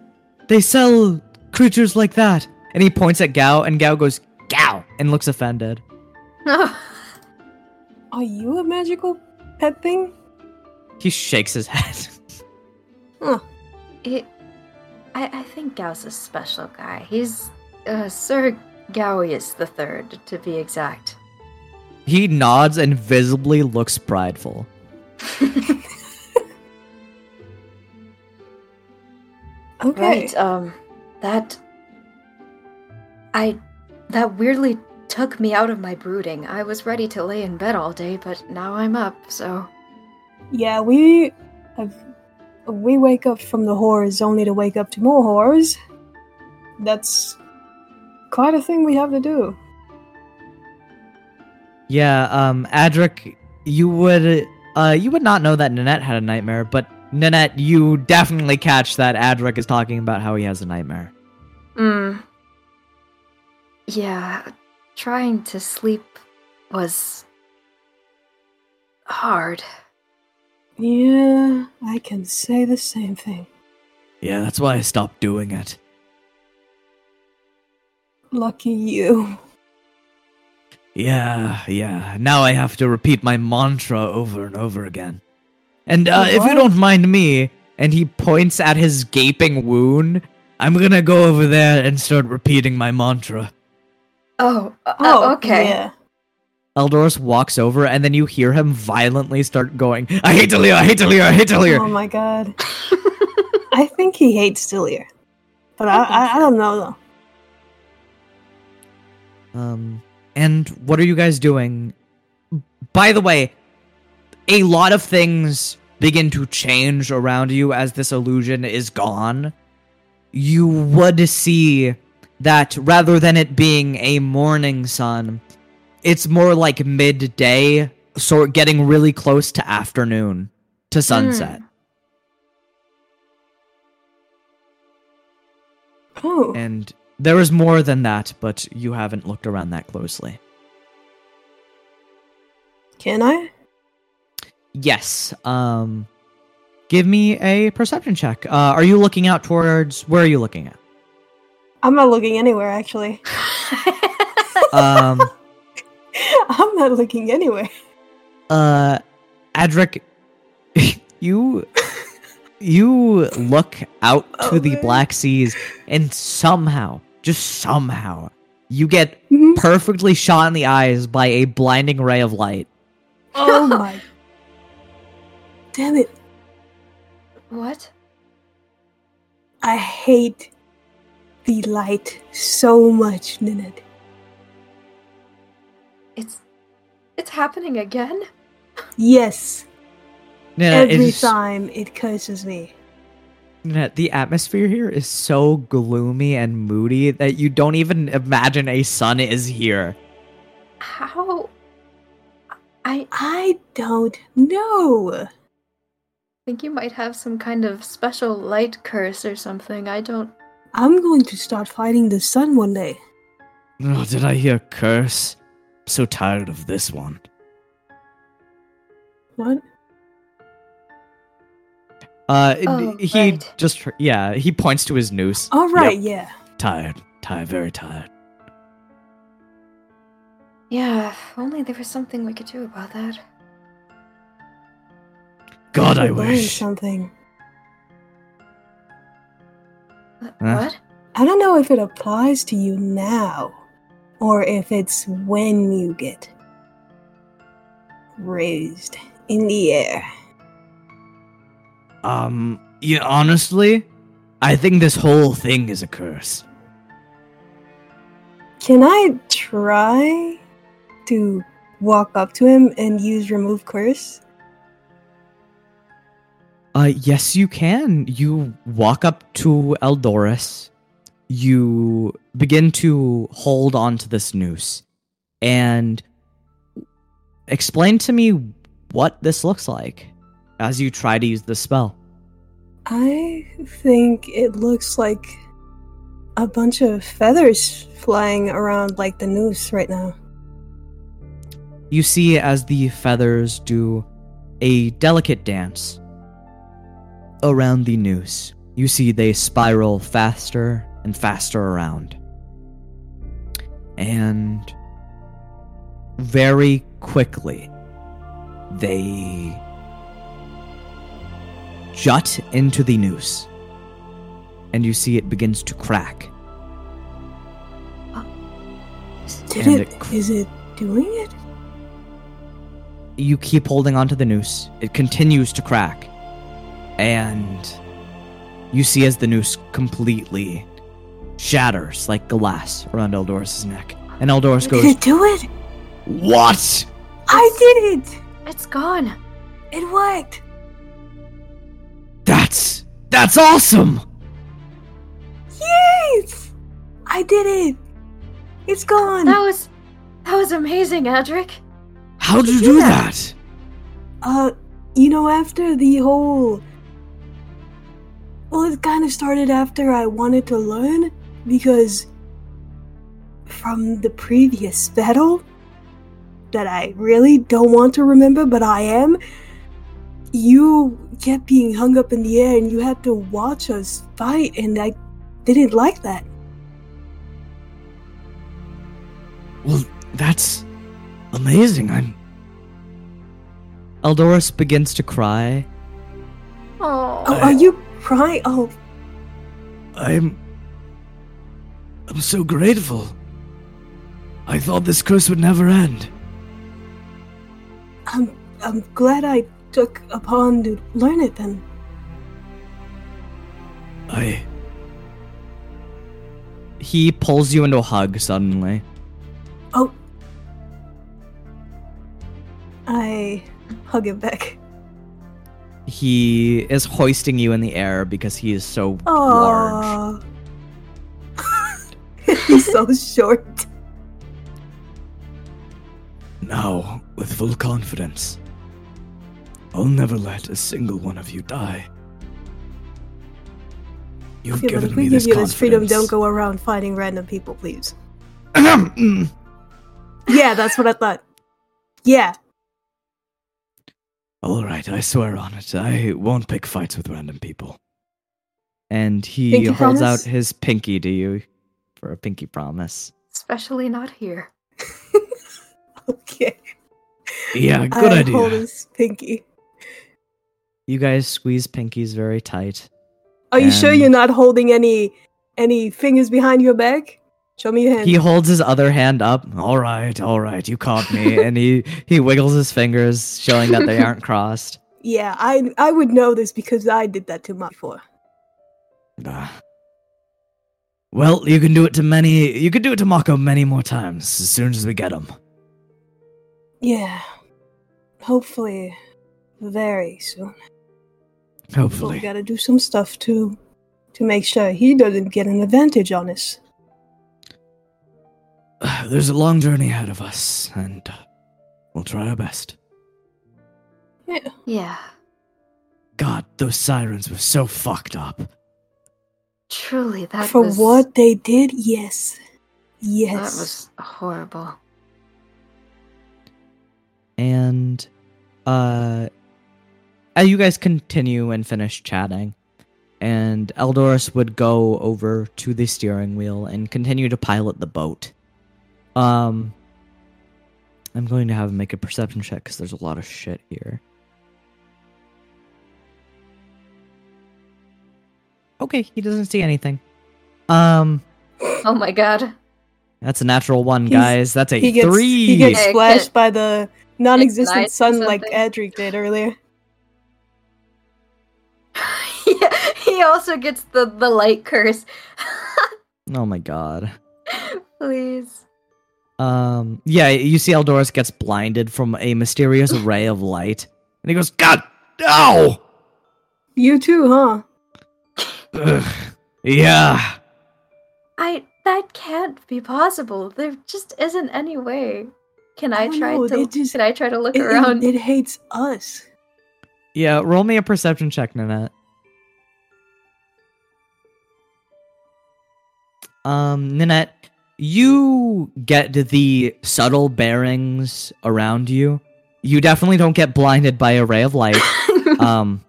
They sell creatures like that. And he points at Gao, and Gao goes Gao and looks offended. Are you a magical pet thing? He shakes his head. Huh. It, I, I think Gao's a special guy. He's uh, Sir Gaoius the Third, to be exact. he nods and visibly looks prideful. Okay. Right. Um, that. I, that weirdly took me out of my brooding. I was ready to lay in bed all day, but now I'm up. So Yeah, we have. We wake up from the horrors only to wake up to more horrors. That's quite a thing we have to do. Yeah, um, Adric, you would, uh, you would not know that Nanette had a nightmare, but Nanette, you definitely catch that Adric is talking about how he has a nightmare. Hmm. Yeah, trying to sleep was hard. Yeah, I can say the same thing. Yeah, that's why I stopped doing it. Lucky you. Yeah, yeah. Now I have to repeat my mantra over and over again. And uh, if you don't mind me, and he points at his gaping wound, I'm gonna go over there and start repeating my mantra. Oh, uh, okay. Yeah. Eldoris walks over, and then you hear him violently start going, I hate Delir, I hate Delir, I hate Delir. Oh my god. I think he hates Delir. But I, I, I don't know though. Um, and what are you guys doing? By the way, a lot of things begin to change around you as this illusion is gone. You would see that rather than it being a morning sun, it's more like midday, sort getting really close to afternoon to sunset. Oh. And there is more than that, but you haven't looked around that closely. Can I? Yes. Um give me a perception check. Uh are you looking out towards where are you looking at? I'm not looking anywhere actually. Um I'm not looking anywhere. uh Adric you you look out to Oh, the man. Black Seas and somehow, just somehow, you get Mhm. perfectly shot in the eyes by a blinding ray of light. Oh my. Damn it. what? I hate the light so much, Nanette. It's it's happening again. Yes. Yeah, Every it's- time it curses me. Yeah, the atmosphere here is so gloomy and moody that you don't even imagine a sun is here. How? I I don't know. think you might have some kind of special light curse or something. I don't. I'm going to start fighting the sun one day. Oh, did I hear curse? I'm so tired of this one. What? Uh, Oh, he right. just yeah, he points to his noose. All right, Yep, yeah. tired, tired, very tired. Yeah, if only there was something we could do about that. God, I should learn wish. something. What? Huh? what? I don't know if it applies to you now, or if it's when you get raised in the air. Um, yeah, honestly, I think this whole thing is a curse. Can I try to walk up to him and use remove curse? Uh, yes, you can. You walk up to Eldoris. You begin to hold onto this noose and explain to me what this looks like as you try to use the spell. I think it looks like a bunch of feathers flying around like the noose right now. You see as the feathers do a delicate dance around the noose. You see they spiral faster and faster around. And very quickly, they jut into the noose. And you see it begins to crack. Did it? it cr- Is it doing it? you keep holding onto the noose. It continues to crack. And you see as the noose completely shatters like glass around Eldoris' neck. And Eldoris goes, Did it do it? What? I did it! It's gone. It worked! That's that's awesome! Yes! I did it! It's gone! That was that was amazing, Adric. How'd you you do do that? Uh, you know, after the whole. Well, it kind of started after I wanted to learn because from the previous battle that I really don't want to remember, but I am. You kept being hung up in the air and you had to watch us fight, and I didn't like that. Well, that's amazing. I'm. Eldoris begins to cry. Oh, Oh, are you crying? Oh, I'm. I'm so grateful. I thought this curse would never end. I'm I'm glad I took upon to learn it then. I. He pulls you into a hug suddenly. Oh. I hug him back. He is hoisting you in the air because he is so large. He's so short. Now, with full confidence, I'll never let a single one of you die. You've Okay, but given if me we this give you this freedom, confidence. don't go around fighting random people, please. Yeah, that's what I thought. Yeah. All right, I swear on it. I won't pick fights with random people. And he Pinky holds promise? out his pinky to you for a pinky promise. especially not here. Okay. Yeah, good I idea. hold his pinky. You guys squeeze pinkies very tight. Are you sure you're not holding any any fingers behind your back? Show me your hand. He holds his other hand up. All right, all right, you caught me. and he he wiggles his fingers, showing that they aren't crossed. yeah, I I would know this because I did that to my before. Ah. Well, you can do it to many. You can do it to Mako many more times as soon as we get him. Yeah. Hopefully very soon. But we gotta do some stuff to to make sure he doesn't get an advantage on us. There's a long journey ahead of us, and uh, we'll try our best. Yeah. Yeah, God, those sirens were so fucked up. Truly, that For was what they did, yes. Yes, that was horrible. And uh as you guys continue and finish chatting, and Eldoris would go over to the steering wheel and continue to pilot the boat. Um I'm going to have him make a perception check because there's a lot of shit here. Okay, he doesn't see anything. Um, Oh my god. that's a natural one, He's- guys. That's a he gets three. he gets splashed can- by the non-existent sun like Adric did earlier. yeah, he also gets the the light curse. oh my god. Please. Um, yeah, you see Eldoris gets blinded from a mysterious ray of light, and he goes, "God, no!" You too, huh? Ugh. Yeah. I that can't be possible. There just isn't any way. Can I Oh, try no, to just- can I try to look It, it- around? it hates us. Yeah, roll me a perception check, Nanette. Um, Nanette, you get the subtle bearings around you. You definitely don't get blinded by a ray of light. um,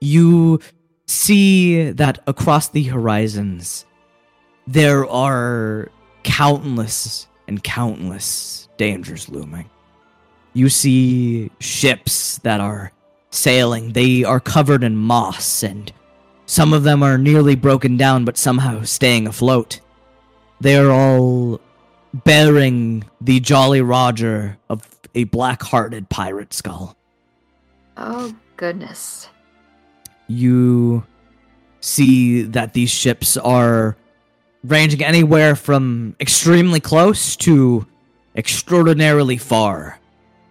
you see that across the horizons there are countless and countless dangers looming. You see ships that are sailing, they are covered in moss, and some of them are nearly broken down but somehow staying afloat. They are all bearing the Jolly Roger of a black hearted pirate skull. oh goodness. You see that these ships are ranging anywhere from extremely close to extraordinarily far.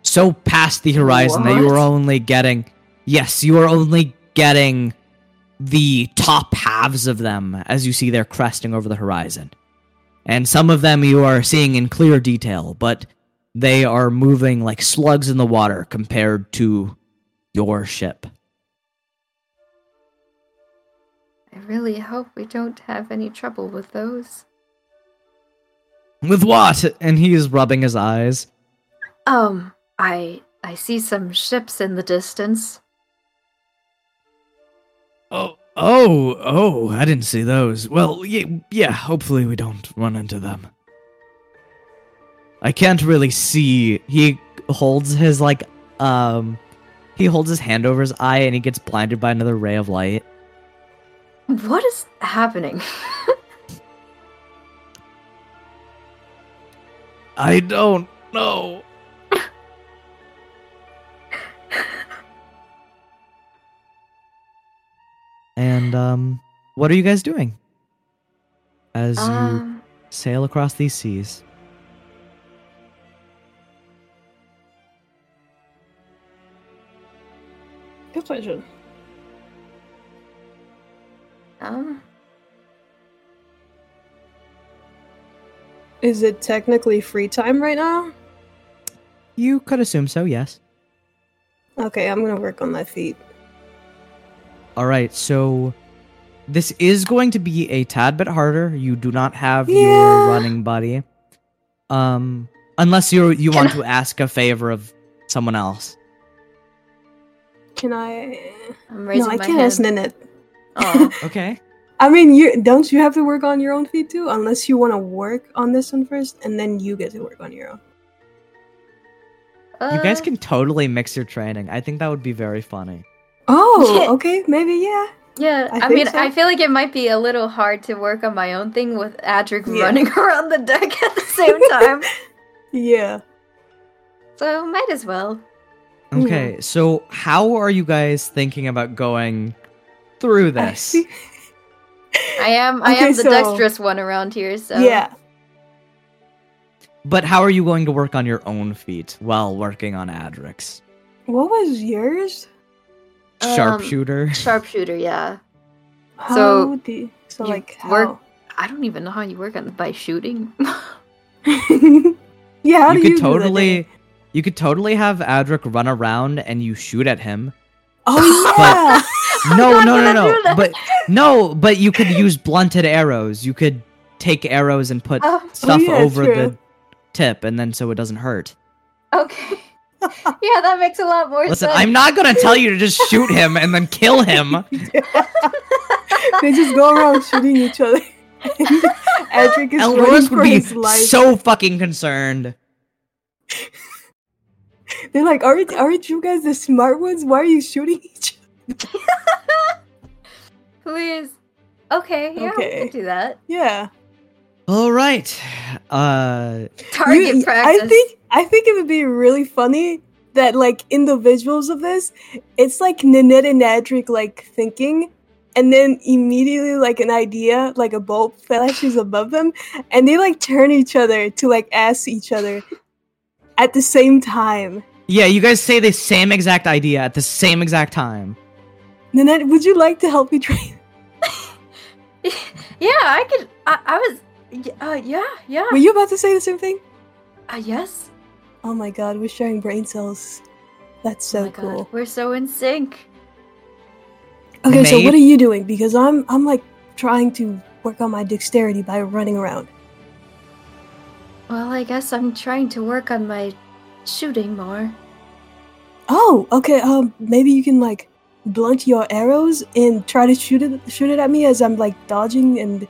So past the horizon that you are only getting, yes, you are only getting the top halves of them as you see they're cresting over the horizon. And some of them you are seeing in clear detail, but they are moving like slugs in the water compared to your ship. I really hope we don't have any trouble with those. With what? And he is rubbing his eyes. Um, I I see some ships in the distance. Oh, oh, oh! I didn't see those. Well, yeah, yeah. Hopefully, we don't run into them. I can't really see. He holds his like um he holds his hand over his eye and he gets blinded by another ray of light. What is happening? I don't know. and um what are you guys doing as you um, sail across these seas? Good question. Um, Is it technically free time right now? You could assume so, yes. Okay, I'm gonna work on my feat. All right, so this is going to be a tad bit harder. You do not have Yeah. your running buddy. Um unless you you Can want to ask a favor of someone else. Can I? I'm raising no, I my can't hand. ask Nanette. Oh, Okay. I mean, you don't you have to work on your own feat too, unless you want to work on this one first, and then you get to work on your own. You guys uh, can totally mix your training. I think that would be very funny. Oh, Yeah. okay, maybe yeah. Yeah, I I, mean, so. I feel like it might be a little hard to work on my own thing with Adric Yeah. running around the deck at the same time. Yeah. so might as well. Okay, so how are you guys thinking about going through this? I am I Okay, am the so- dexterous one around here, so Yeah. But how are you going to work on your own feat while working on Adric's? What was yours? Um, Sharpshooter. Sharpshooter, yeah. How So, do so you like how? work- I don't even know how you work on by shooting. yeah, how you do could you totally thing? you could totally have Adric run around and you shoot at him. Oh But- yeah. Oh no, no, no, no. But no, but you could use blunted arrows. You could take arrows and put Oh, oh stuff yeah, over true. the tip and then so it doesn't hurt. okay. yeah, that makes a lot more Listen, sense. I'm not gonna tell you to just shoot him and then kill him. they just go around shooting each other. And Adric is running Eldoris for would be his life. so fucking concerned. They're like, aren't aren't you guys the smart ones? Why are you shooting each Please. Okay, yeah, we Okay. can do that. Yeah. All right. Uh Target You- practice. I think I think it would be really funny that like in the visuals of this, it's like Nanette and Adric like thinking, and then immediately like an idea, like a bulb flashes above them, and they like turn each other to like ask each other at the same time. yeah, you guys say the same exact idea at the same exact time. Nanette, would you like to help me train? yeah, I could. I, I was. Uh, yeah, yeah. Were you about to say the same thing? uh, yes. Oh my god, we're sharing brain cells. That's oh so my God, cool. We're so in sync. Okay, so what are you doing? Because I'm I'm like trying to work on my dexterity by running around. Well, I guess I'm trying to work on my shooting more. Oh, okay. Um, maybe you can like blunt your arrows and try to shoot it shoot it at me as I'm like dodging and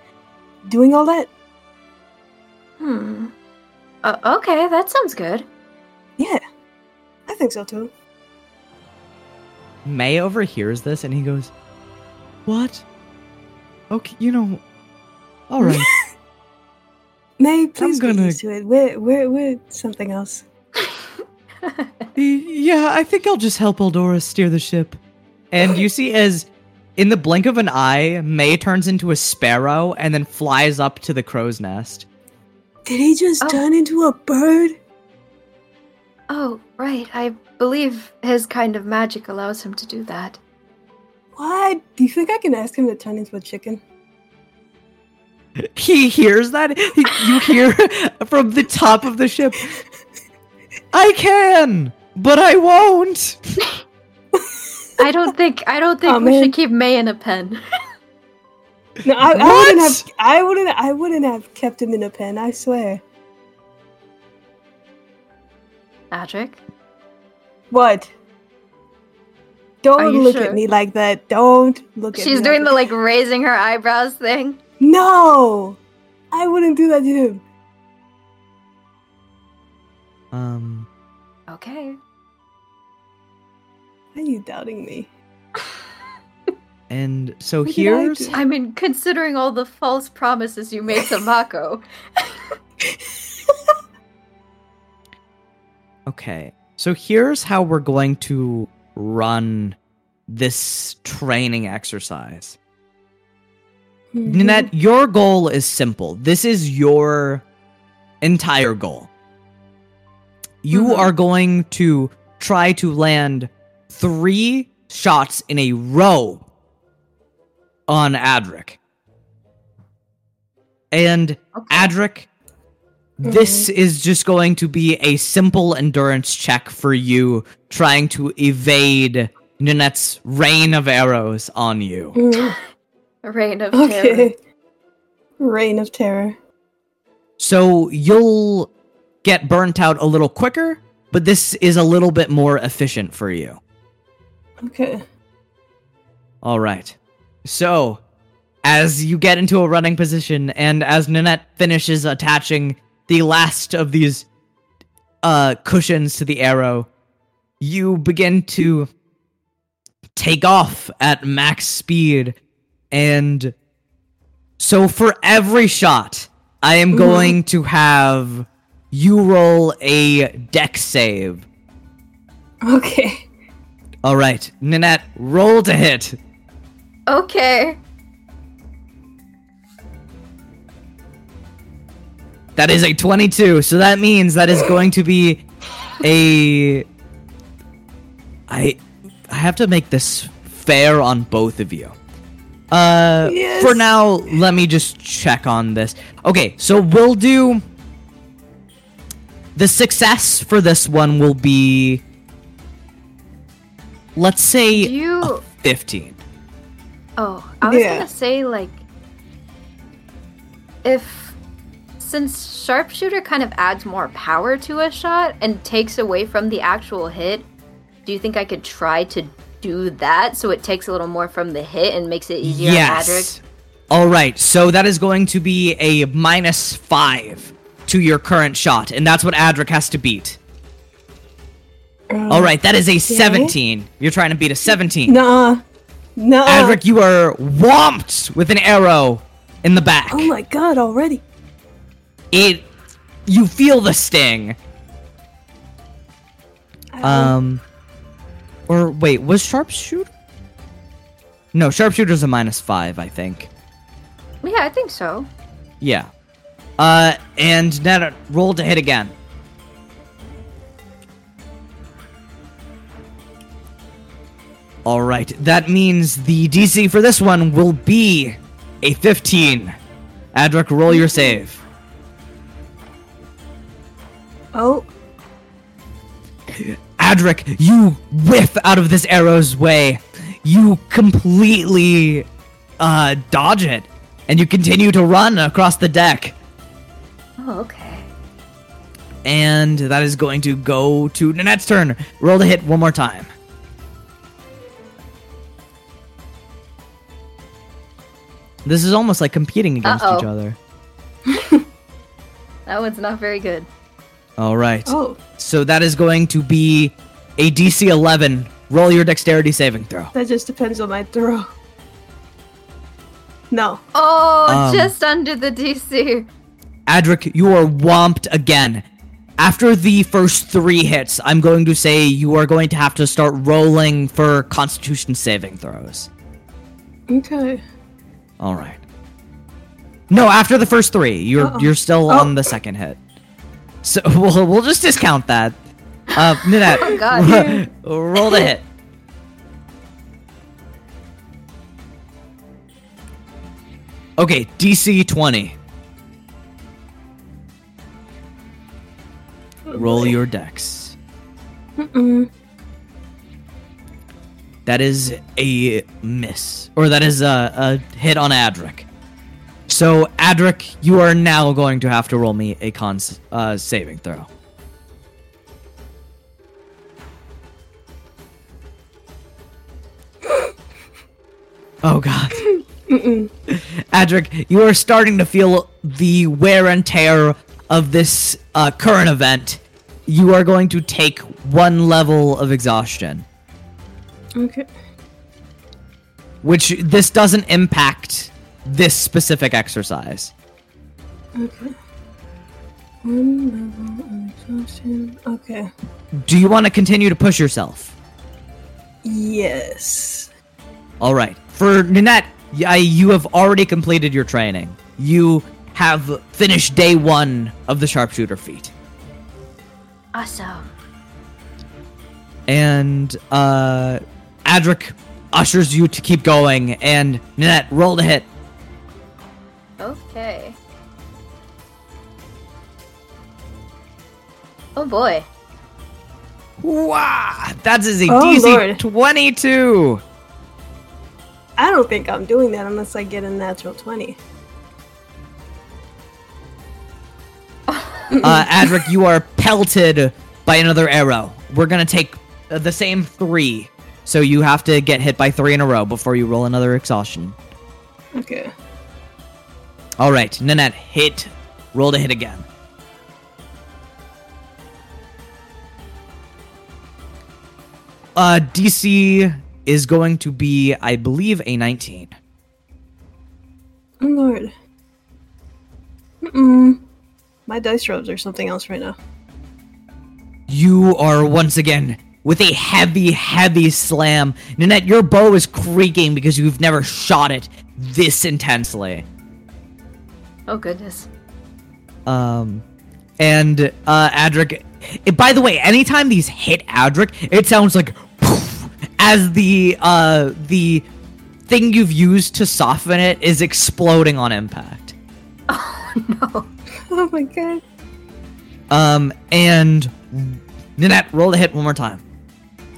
doing all that. Hmm. Uh, okay, that sounds good. Yeah, I think so too. May overhears this and he goes, "What? Okay, you know, all right." May, please get gonna- used to it. We're we're we're something else. yeah, I think I'll just help Eldoris steer the ship. And you see, as in the blink of an eye, May turns into a sparrow and then flies up to the crow's nest. Did he just Oh. turn into a bird? oh, right. I believe his kind of magic allows him to do that. What? Do you think I can ask him to turn into a chicken? He hears that. He, you hear from the top of the ship. I can, but I won't. I don't think. I don't think Oh, we man. should keep May in a pen. No, I, I wouldn't have. I wouldn't. I wouldn't have kept him in a pen. I swear. Adric. What? Don't look sure? at me like that. Don't look at me. She's like doing the like raising her eyebrows thing. No, I wouldn't do that to him. Um, Okay. Why are you doubting me? and so What did I? I mean, considering all the false promises you made to Mako. okay. So here's how we're going to run this training exercise. Mm-hmm. Nanette, your goal is simple. This is your entire goal. You Mhm. are going to try to land three shots in a row on Adric. And Okay. Adric, this is just going to be a simple endurance check for you trying to evade Nanette's rain of arrows on you. Mhm. A reign of terror. Okay. Reign of terror. So you'll get burnt out a little quicker, but this is a little bit more efficient for you. Okay. All right. So, as you get into a running position and as Nanette finishes attaching the last of these uh, cushions to the arrow, you begin to take off at max speed. And so, for every shot, I am Mhm. going to have you roll a dex save. Okay. All right, Nanette, roll to hit. Okay. That is a 22. So that means that is going to be a I I have to make this fair on both of you. Uh Yes. for now, let me just check on this. Okay, so we'll do the success for this one will be let's say Do you. 15. Oh, I was Yeah. gonna say like if since sharpshooter kind of adds more power to a shot and takes away from the actual hit, do you think I could try to do that so it takes a little more from the hit and makes it easier on Adric? Yes. All right. So that is going to be a minus five to your current shot, and that's what Adric has to beat. All right. That is a 17. You're trying to beat a 17. Nuh-uh. Nuh-uh. Adric, you are whomped with an arrow in the back. Oh my god, already. It. You feel the sting. Um. Or wait, was sharpshooter? No, sharpshooter's a minus five, I think. Yeah, I think so. Yeah. Uh, and now roll to hit again. All right, that means the DC for this one will be a 15. Adric, roll your save. Oh. Adric, you whiff out of this arrow's way. You completely uh, dodge it, and you continue to run across the deck. Oh, okay. And that is going to go to Nanette's turn. Roll to hit one more time. This is almost like competing against Uh-oh. each other. That one's not very good. All right. Oh. So that is going to be a DC 11. Roll your dexterity saving throw. That just depends on my throw. No. Oh, Um, just under the DC. Adric, you are whomped again. After the first three hits, I'm going to say you are going to have to start rolling for Constitution saving throws. Okay. All right. No, after the first three, you're Uh-oh. you're still Oh. on the second hit. So we'll we'll just discount that. Uh, Nanette, Oh, God. roll the hit. Okay, DC twenty. Roll your dex. Mm-mm. That is a miss, or that is a, a hit on Adric. So Adric, you are now going to have to roll me a con uh, saving throw. Oh god. Mm-mm. Adric, you are starting to feel the wear and tear of this uh, current event, you are going to take one level of exhaustion, Okay. which this doesn't impact this specific exercise. Okay. One level of exhaustion. Okay. Do you want to continue to push yourself? Yes. All right. For Nanette, y- you have already completed your training. You have finished day one of the sharpshooter feat. Awesome. And uh Adric ushers you to keep going and Nanette, roll to hit. Okay. Oh boy. Wow, that is a Oh, DC Lord. 22. I don't think I'm doing that unless I get a natural 20. Uh Adric, you are pelted by another arrow. We're going to take uh, the same 3. So you have to get hit by 3 in a row before you roll another exhaustion. Okay. All right, Nanette, hit. Roll to hit again. Uh, DC is going to be, I believe, a 19. Oh lord. Mm-mm. My dice rolls are something else right now. You are once again with a heavy, heavy slam. Nanette, your bow is creaking because you've never shot it this intensely. Oh goodness. Um, and uh, Adric. eh, By the way, anytime these hit Adric, it sounds like poof, as the uh the thing you've used to soften it is exploding on impact. Oh no. Oh my god. Um, and Nanette, roll the hit one more time.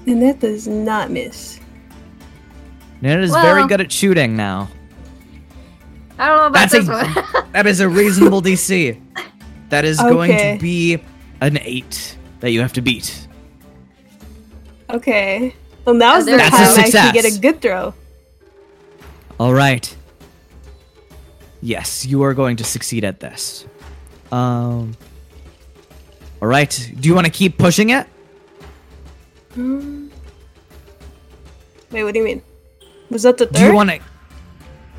And that does not miss. Nanette is very good at shooting now. I don't know about That's this a- one. That is a reasonable DC. That is going to be an eight that you have to beat. Okay. Well, now's the That's time I actually get a good throw. All right. Yes, you are going to succeed at this. Um. All right. Do you want to keep pushing it? Um, wait, what do you mean? Was that the third? Do you want to?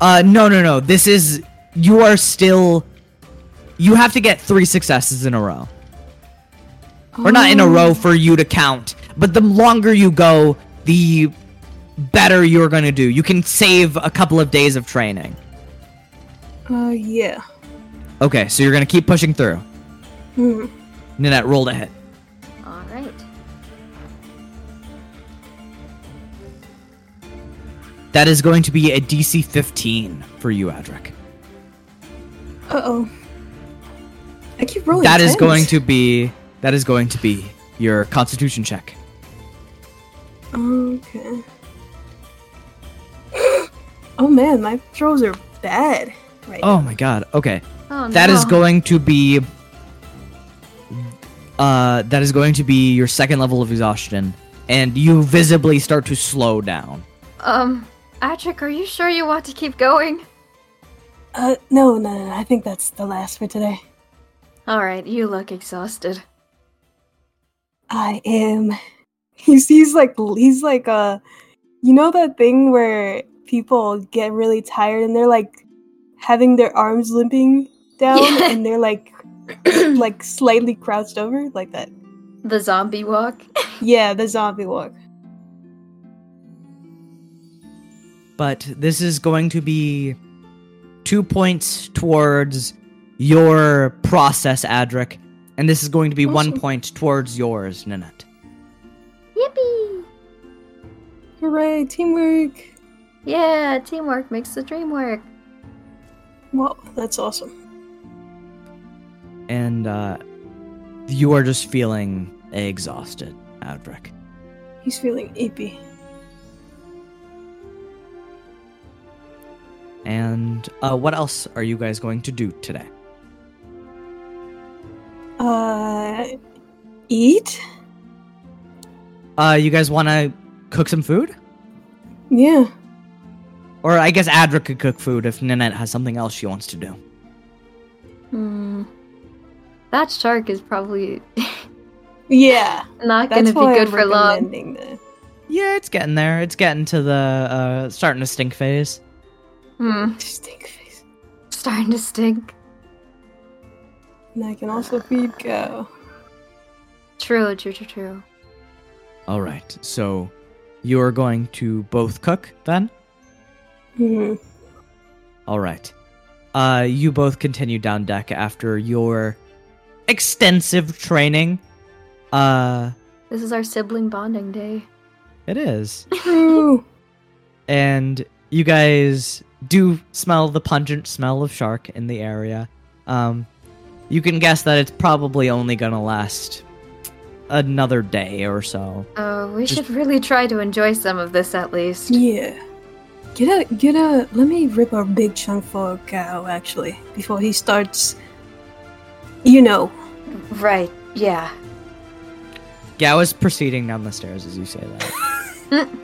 Uh, no, no, no. This is you are still. You have to get three successes in a row, or not in a row for you to count. But the longer you go, the better you're going to do. You can save a couple of days of training. Uh, yeah. Okay, so you're going to keep pushing through. Hmm. Nanette, roll to hit. That is going to be a DC 15 for you, Adric. Uh oh. I keep rolling. That is tens. going to be that is going to be your Constitution check. Okay. oh man, my throws are bad. Right. Oh my god. Okay. Oh no. That is going to be uh that is going to be your second level of exhaustion and you visibly start to slow down. Um, Adric, are you sure you want to keep going? Uh, no, no, no. I think that's the last for today. All right, you look exhausted. I am. He's he's like he's like uh, you know that thing where people get really tired and they're like having their arms limping down Yeah. and they're like like slightly crouched over like that. The zombie walk. Yeah, the zombie walk. But this is going to be 2 points towards your process Adric and this is going to be 1 point towards yours Nanette. Yippee! Hooray, teamwork! Yeah, teamwork makes the dream work. Wow, that's awesome. and uh, you are just feeling exhausted, Adric. He's feeling eepy. And uh, what else are you guys going to do today? Uh, eat? Uh, you guys want to cook some food? Yeah. Or I guess Adric could cook food if Nanette has something else she wants to do. Hmm. That shark is probably Yeah, Not gonna be good I'm for long. recommending. Yeah, it's getting there. It's getting to the uh starting to stink phase. Hmm. Stink face. Starting to stink. And I can also feed go. True, true, true, true. All right. So you are going to both cook then? hmm All right. Uh you both continue down deck after your extensive training. Uh This is our sibling bonding day. it is. True. and you guys do smell the pungent smell of shark in the area. Um, you can guess that it's probably only gonna last another day or so. Oh, we Just- should really try to enjoy some of this at least. Yeah. Get a get a. Let me rip a big chunk for Gao actually before he starts. You know. Right, yeah. Gao is proceeding down the stairs as you say that.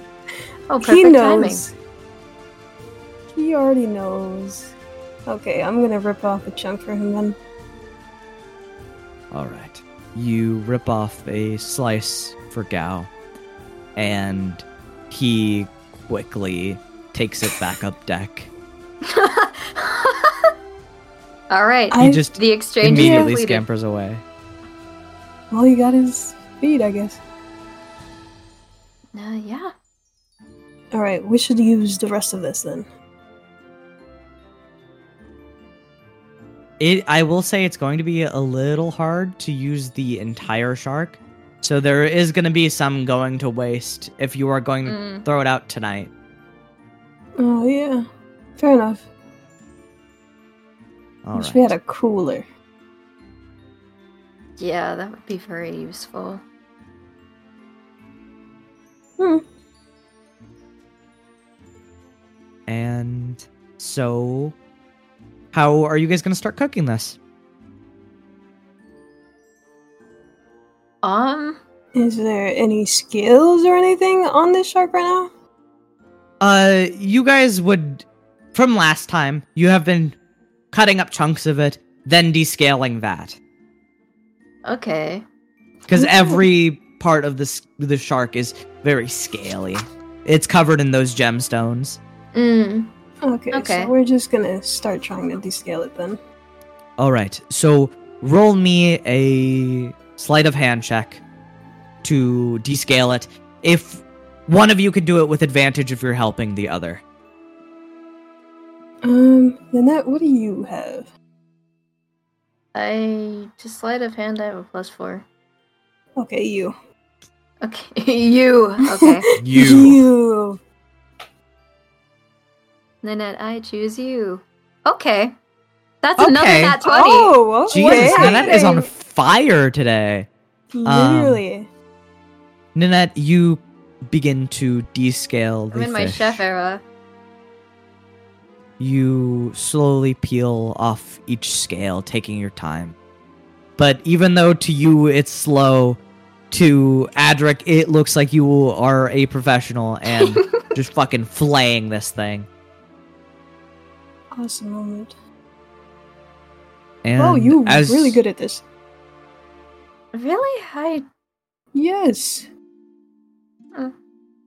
Oh, he perfect timing. Knows. He already knows. Okay, I'm gonna rip off a chunk for him then. All right. You rip off a slice for Gao, and he quickly takes it back up deck. All right. I- He just the exchange immediately completed. scampers away. All you got is feed, I guess. Uh, yeah. All right, we should use the rest of this then. It I will say it's going to be a little hard to use the entire shark. So there is going to be some going to waste if you are going to Mm. throw it out tonight. Oh yeah, fair enough. All Wish right. we had a cooler. Yeah, that would be very useful. Hmm. And so how are you guys going to start cooking this? Um, Is there any skills or anything on this shark right now? Uh you guys would from last time, you have been cutting up chunks of it, then descaling that. okay. Because every part of this the shark is very scaly. It's covered in those gemstones. Mm. Okay, Okay. so we're just gonna start trying to descale it then. All right. So roll me a sleight of hand check to descale it. If one of you could do it with advantage if you're helping the other. Um, Nanette, what do you have? I just sleight of hand. I have a plus four. Okay, you. Okay, you. Okay, You. Nanette, I choose you. Okay, that's another Okay. nat twenty. Oh, okay. Jesus, Nanette is on fire today. Um, Literally. Nanette, you begin to descale the I'm in my chef era. You slowly peel off each scale, taking your time. But even though to you it's slow, to Adric it looks like you are a professional and just fucking flaying this thing. Awesome moment. And oh, you as really good at this. Really? I Yes. Uh,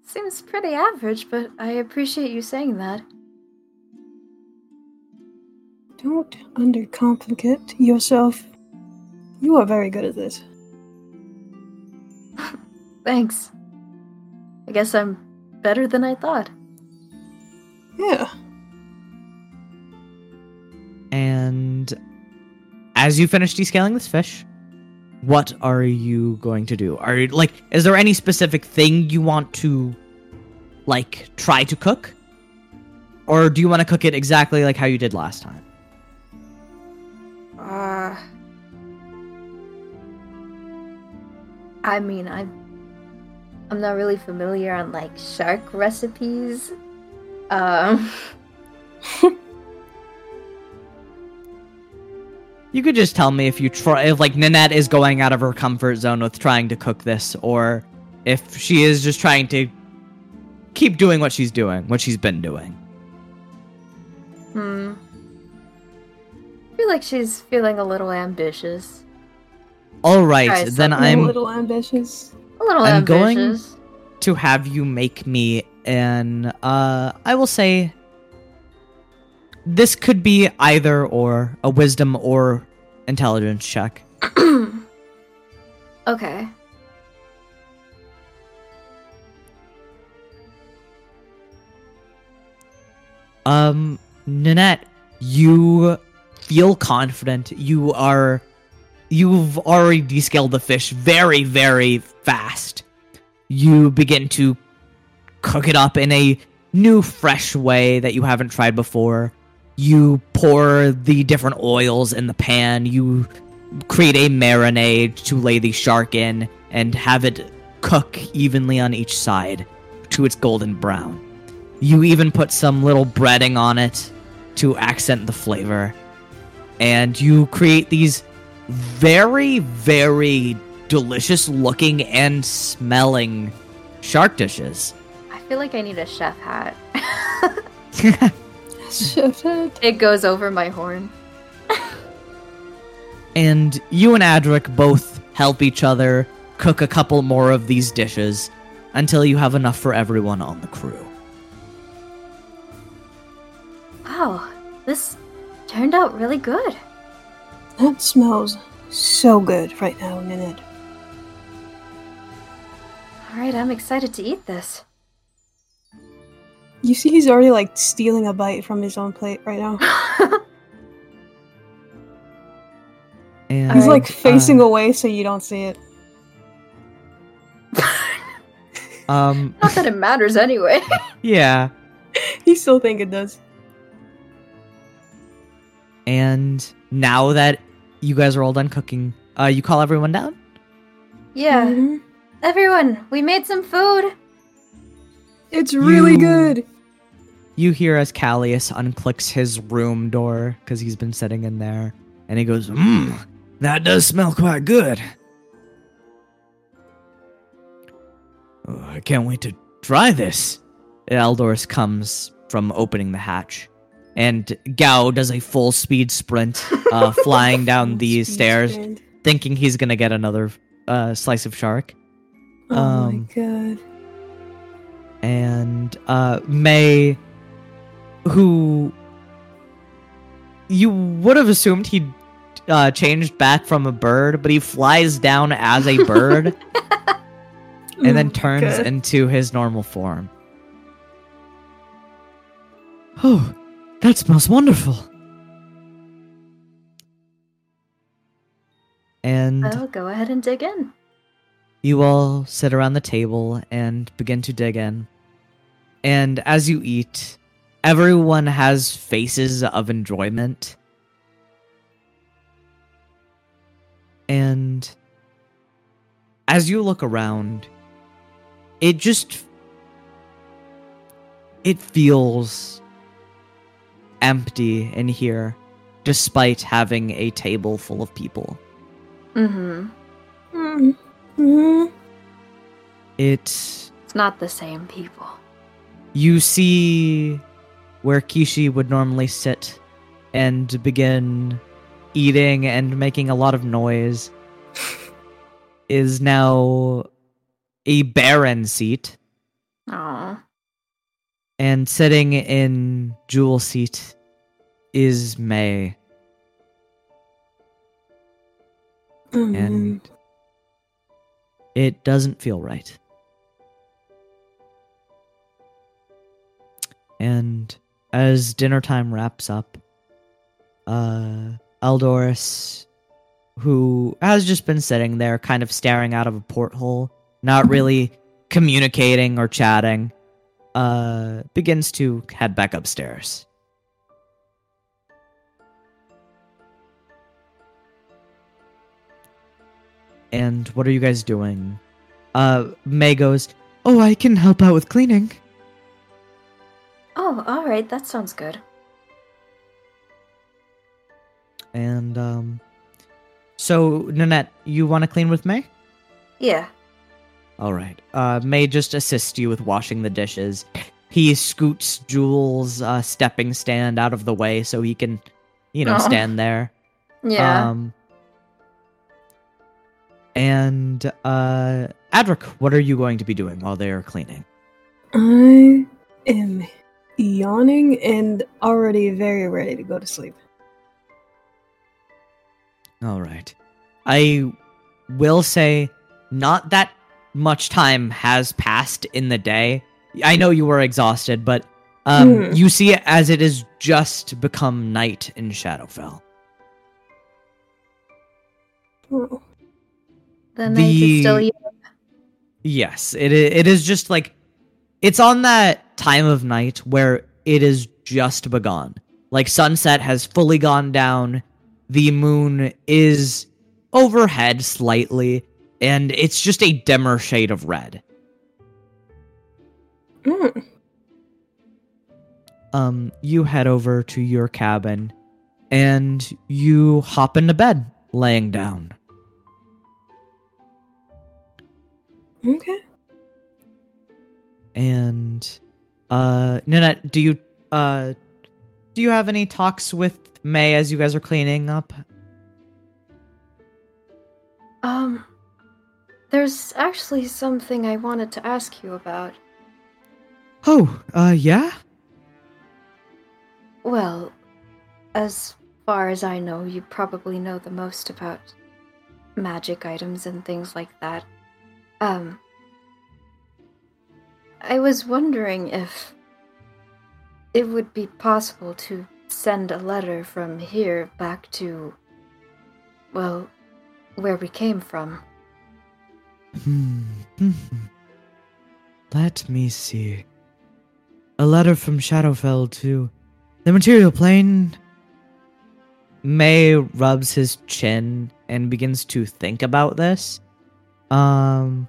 seems pretty average, but I appreciate you saying that. Don't undercomplicate yourself. You are very good at this. Thanks. I guess I'm better than I thought. Yeah. As you finish descaling this fish, what are you going to do? Are you like is there any specific thing you want to like try to cook? Or do you want to cook it exactly like how you did last time? Uh, I mean, I'm I'm not really familiar on like shark recipes. Um, You could just tell me if you try if like Nanette is going out of her comfort zone with trying to cook this or if she is just trying to keep doing what she's doing, what she's been doing. hmm. I feel like she's feeling a little ambitious. All right, then. I'm a little ambitious. A little I'm going- to have you make me an uh I will say this could be either or a wisdom or intelligence check. okay. Um Nanette, you feel confident. You are you've already descaled the fish very very fast. You begin to cook it up in a new fresh way that you haven't tried before. You pour the different oils in the pan. You create a marinade to lay the shark in and have it cook evenly on each side to its golden brown. You even put some little breading on it to accent the flavor. And you create these very, very delicious looking and smelling shark dishes. I feel like I need a chef hat. Chef head. it goes over my horn. and you and Adric both help each other cook a couple more of these dishes until you have enough for everyone on the crew. Wow, this turned out really good. That smells so good right now, Nanette. Alright, I'm excited to eat this. You see, he's already like stealing a bite from his own plate right now. And He's like uh, facing away so you don't see it. um Not that it matters anyway. yeah. He still think it does. And now that you guys are all done cooking, uh you call everyone down? yeah. Mhm. Everyone, we made some food. It's really You- good. You hear as Callius unclicks his room door because he's been sitting in there, and he goes, Mmm, that does smell quite good. Oh, I can't wait to try this. Eldoris comes from opening the hatch, and Gao does a full speed sprint, uh, flying down the stairs, sprint. thinking he's gonna get another uh, slice of shark. Oh um, my god. And uh, May, who you would have assumed he uh, changed back from a bird, but he flies down as a bird and then turns God. into his normal form. Oh, that smells wonderful. And I'll go ahead and dig in. You all sit around the table and begin to dig in. And as you eat, everyone has faces of enjoyment. And as you look around, it just it feels empty in here despite having a table full of people. Mm-hmm. Mm. Mm. It It's not the same people. you see where Kishi would normally sit and begin eating and making a lot of noise is now a barren seat Oh. and sitting in Jewel seat is May Mm. and it doesn't feel right. And as dinner time wraps up, uh, Eldoris, who has just been sitting there, kind of staring out of a porthole, not really communicating or chatting, uh, begins to head back upstairs. And what are you guys doing? Uh, May goes, Oh, I can help out with cleaning. Oh, alright, that sounds good. And, um, so, Nanette, you want to clean with May? Yeah. All right. Uh, May just assist you with washing the dishes. He scoots Jewel's uh, stepping stand out of the way so he can, you know, stand there. Yeah. Um, And uh Adric, what are you going to be doing while they are cleaning? I am yawning and already very ready to go to sleep. All right. I will say not that much time has passed in the day. I know you were exhausted, but um, Hmm. you see it as it has just become night in Shadowfell. Oh, The night is still The- young. Yes, it it is just like it's on that time of night where it is just begun. Like sunset has fully gone down, the moon is overhead slightly, and it's just a dimmer shade of red. mm. Um, you head over to your cabin and you hop into bed, laying down. Okay. And uh Nanette, do you uh do you have any talks with May as you guys are cleaning up? Um, there's actually something I wanted to ask you about. Oh, uh yeah? Well, as far as I know, you probably know the most about magic items and things like that. Um, I was wondering if it would be possible to send a letter from here back to, well, where we came from. Hmm. hmm. Let me see. A letter from Shadowfell to the material plane. May rubs his chin and begins to think about this. Um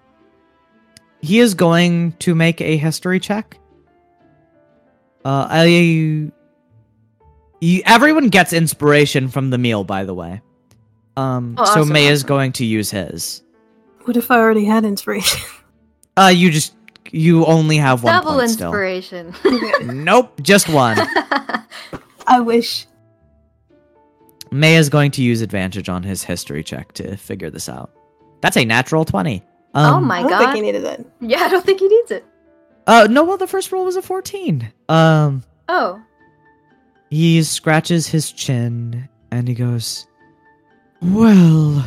he is going to make a history check. Uh I you, everyone gets inspiration from the meal by the way. Um Oh, so awesome, May is going to use his. What if I already had inspiration? Uh, you just you only have one Double point still. inspiration. Nope, just one. I wish. May is going to use advantage on his history check to figure this out. That's a natural twenty. Um, oh my god. I don't god. think he needed it. yeah, I don't think he needs it. Uh, no, well, the first roll was a fourteen. Um, Oh, he scratches his chin and he goes, "Well,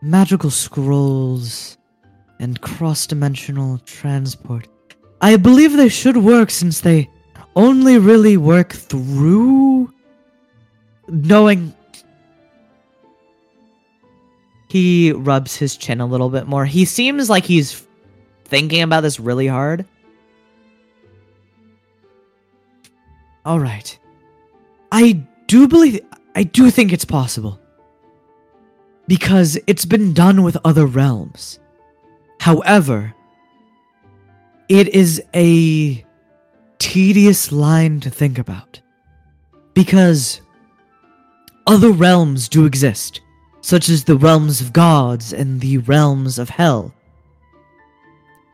magical scrolls and cross-dimensional transport. I believe they should work since they only really work through knowing." He rubs his chin a little bit more. He seems like he's thinking about this really hard. All right. I do believe I do think it's possible. Because it's been done with other realms. However, it is a tedious line to think about. Because other realms do exist, such as the realms of gods and the realms of hell.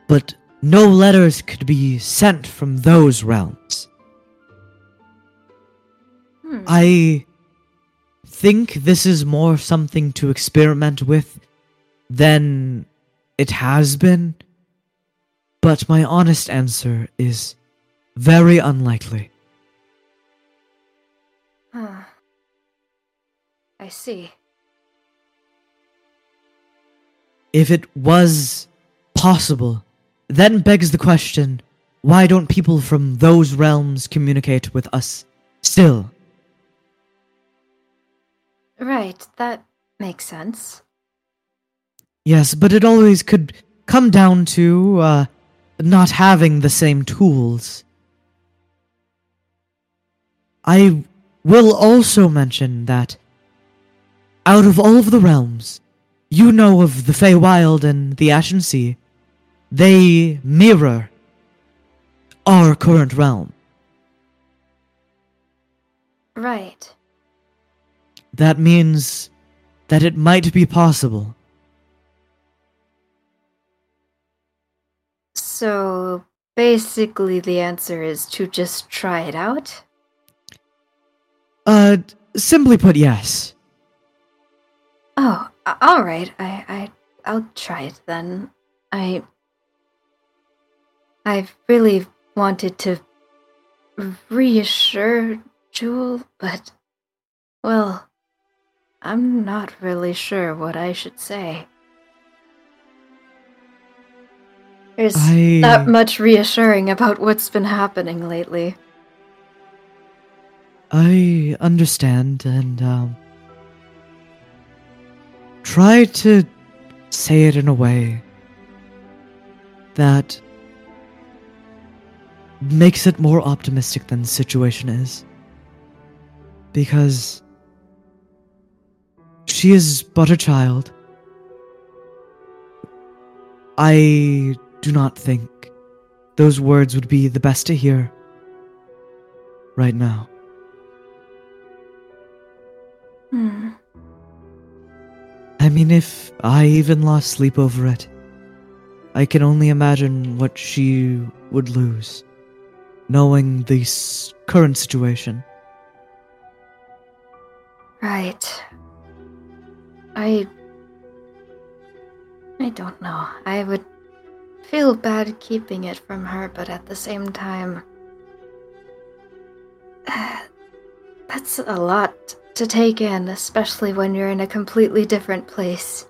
But no letters could be sent from those realms. hmm. I think this is more something to experiment with than it has been. But my honest answer is very unlikely. Huh. I see. If it was possible, then begs the question why don't people from those realms communicate with us still? Right, that makes sense. Yes, but it always could come down to uh, not having the same tools. I will also mention that out of all of the realms, you know of the Feywild and the Ashen Sea, they mirror our current realm. Right. That means that it might be possible. So basically, the answer is to just try it out? Uh, simply put, yes. Oh, all right. I, I, I'll try it then. I, I've really wanted to reassure Jewel, but, well, I'm not really sure what I should say. There's I- not much reassuring about what's been happening lately. I understand and um try to say it in a way that makes it more optimistic than the situation is. Because she is but a child. I do not think those words would be the best to hear right now. Hmm. I mean, if I even lost sleep over it, I can only imagine what she would lose, knowing the current situation. Right. I. I don't know. I would feel bad keeping it from her, but at the same time. That's a lot to take in, especially when you're in a completely different place.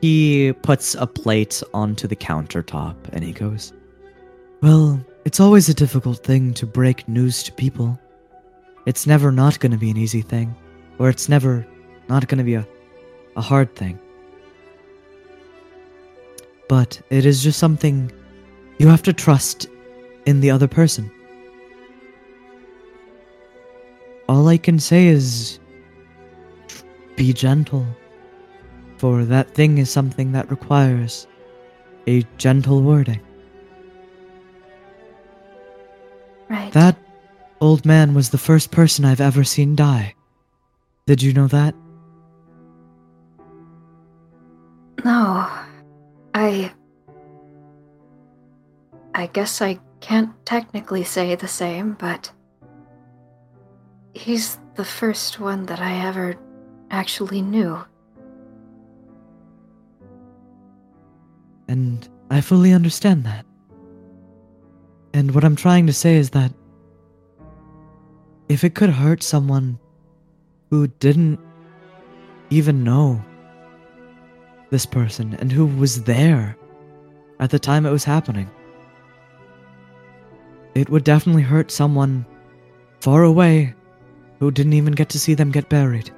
He puts a plate onto the countertop and he goes, Well, it's always a difficult thing to break news to people. It's never not going to be an easy thing, or it's never not going to be a, a hard thing. But it is just something you have to trust in the other person. All I can say is be gentle, for that thing is something that requires a gentle wording. Right. That old man was the first person I've ever seen die. Did you know that? No. I. I guess I can't technically say the same, but. He's the first one that I ever actually knew. And I fully understand that. And what I'm trying to say is that if it could hurt someone who didn't even know this person and who was there at the time it was happening, it would definitely hurt someone far away who didn't even get to see them get buried.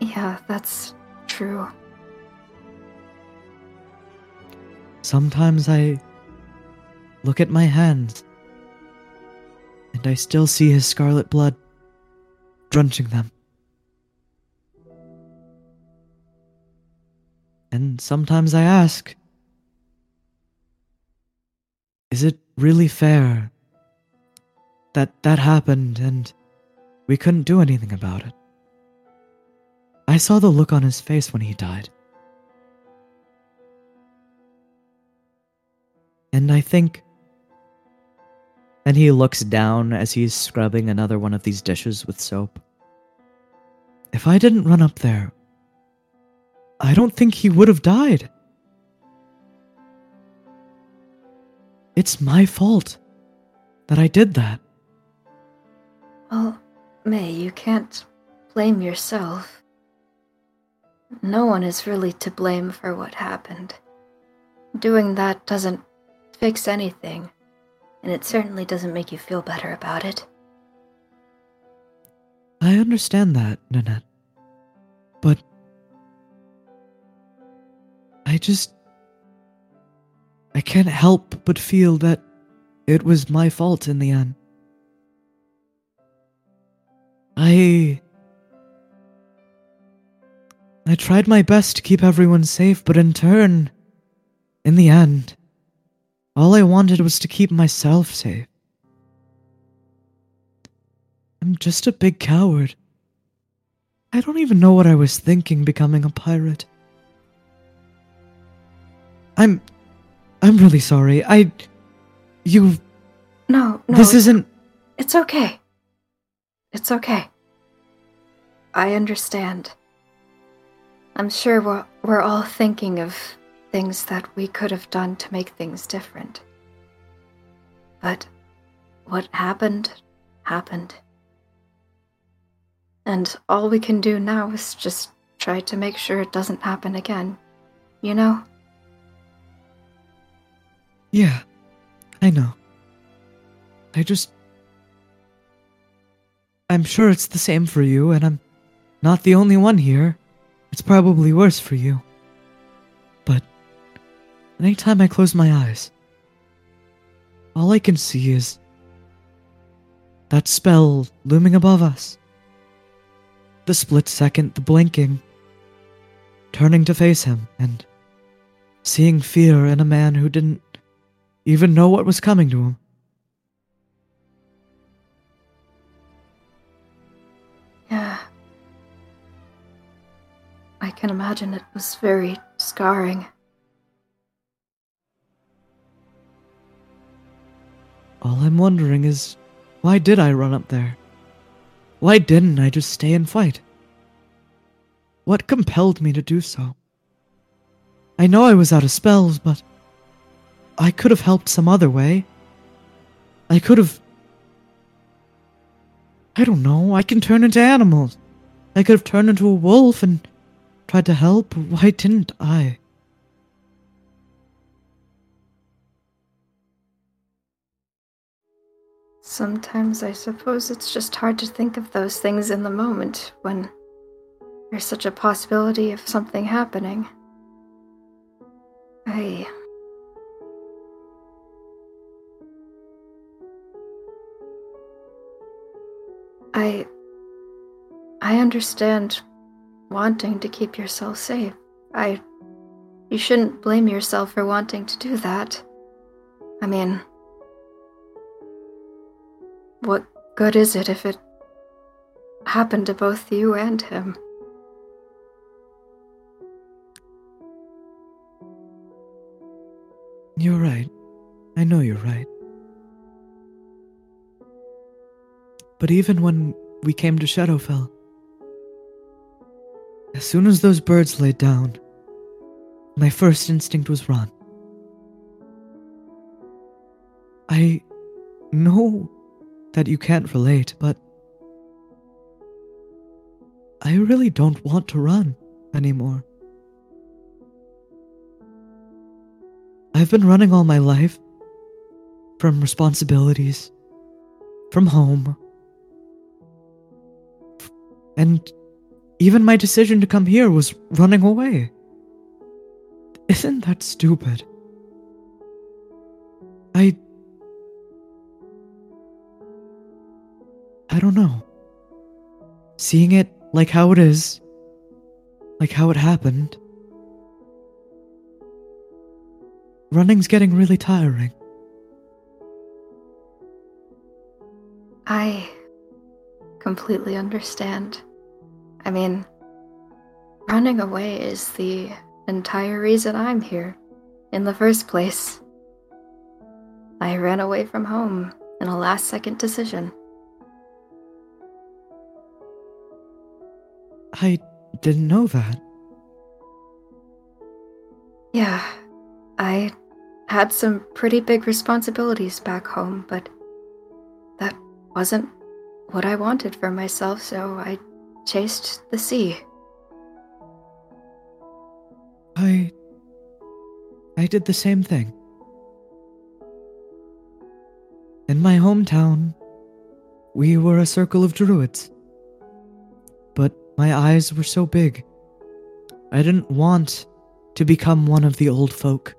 Yeah, that's true. Sometimes I look at my hands and I still see his scarlet blood drenching them. And sometimes I ask, is it really fair that that happened and we couldn't do anything about it? I saw the look on his face when he died. And I think. And he looks down as he's scrubbing another one of these dishes with soap. If I didn't run up there, I don't think he would have died. It's my fault that I did that. Well, May, you can't blame yourself. No one is really to blame for what happened. Doing that doesn't fix anything, and it certainly doesn't make you feel better about it. I understand that, Nanette. But. I just. I can't help but feel that it was my fault in the end. I. I tried my best to keep everyone safe, but in turn, in the end, all I wanted was to keep myself safe. I'm just a big coward. I don't even know what I was thinking becoming a pirate. I'm. I'm really sorry. I. You. No, no. this isn't. It's okay. It's okay. I understand. I'm sure we're, we're all thinking of things that we could have done to make things different. But what happened, happened. And all we can do now is just try to make sure it doesn't happen again. You know? Yeah, I know. I just. I'm sure it's the same for you, and I'm not the only one here. It's probably worse for you. But anytime I close my eyes, all I can see is that spell looming above us. The split second, the blinking, turning to face him, and seeing fear in a man who didn't even know what was coming to him. Can imagine it was very scarring. All I'm wondering is why did I run up there? Why didn't I just stay and fight? What compelled me to do so? I know I was out of spells, but I could have helped some other way. I could have. I don't know, I can turn into animals. I could have turned into a wolf and tried to help. Why didn't I? Sometimes I suppose it's just hard to think of those things in the moment when there's such a possibility of something happening. I. I. I understand wanting to keep yourself safe. I. You shouldn't blame yourself for wanting to do that. I mean, what good is it if it happened to both you and him? You're right. I know you're right. But even when we came to Shadowfell, as soon as those birds laid down, my first instinct was run. I know that you can't relate, but I really don't want to run anymore. I've been running all my life from responsibilities, from home, and even my decision to come here was running away. Isn't that stupid? I I don't know. Seeing it like how it is, like how it happened, running's getting really tiring. I completely understand. I mean, running away is the entire reason I'm here in the first place. I ran away from home in a last second decision. I didn't know that. Yeah, I had some pretty big responsibilities back home, but that wasn't what I wanted for myself, so I chased the sea. I. I did the same thing. In my hometown, we were a circle of druids. But my eyes were so big. I didn't want to become one of the old folk.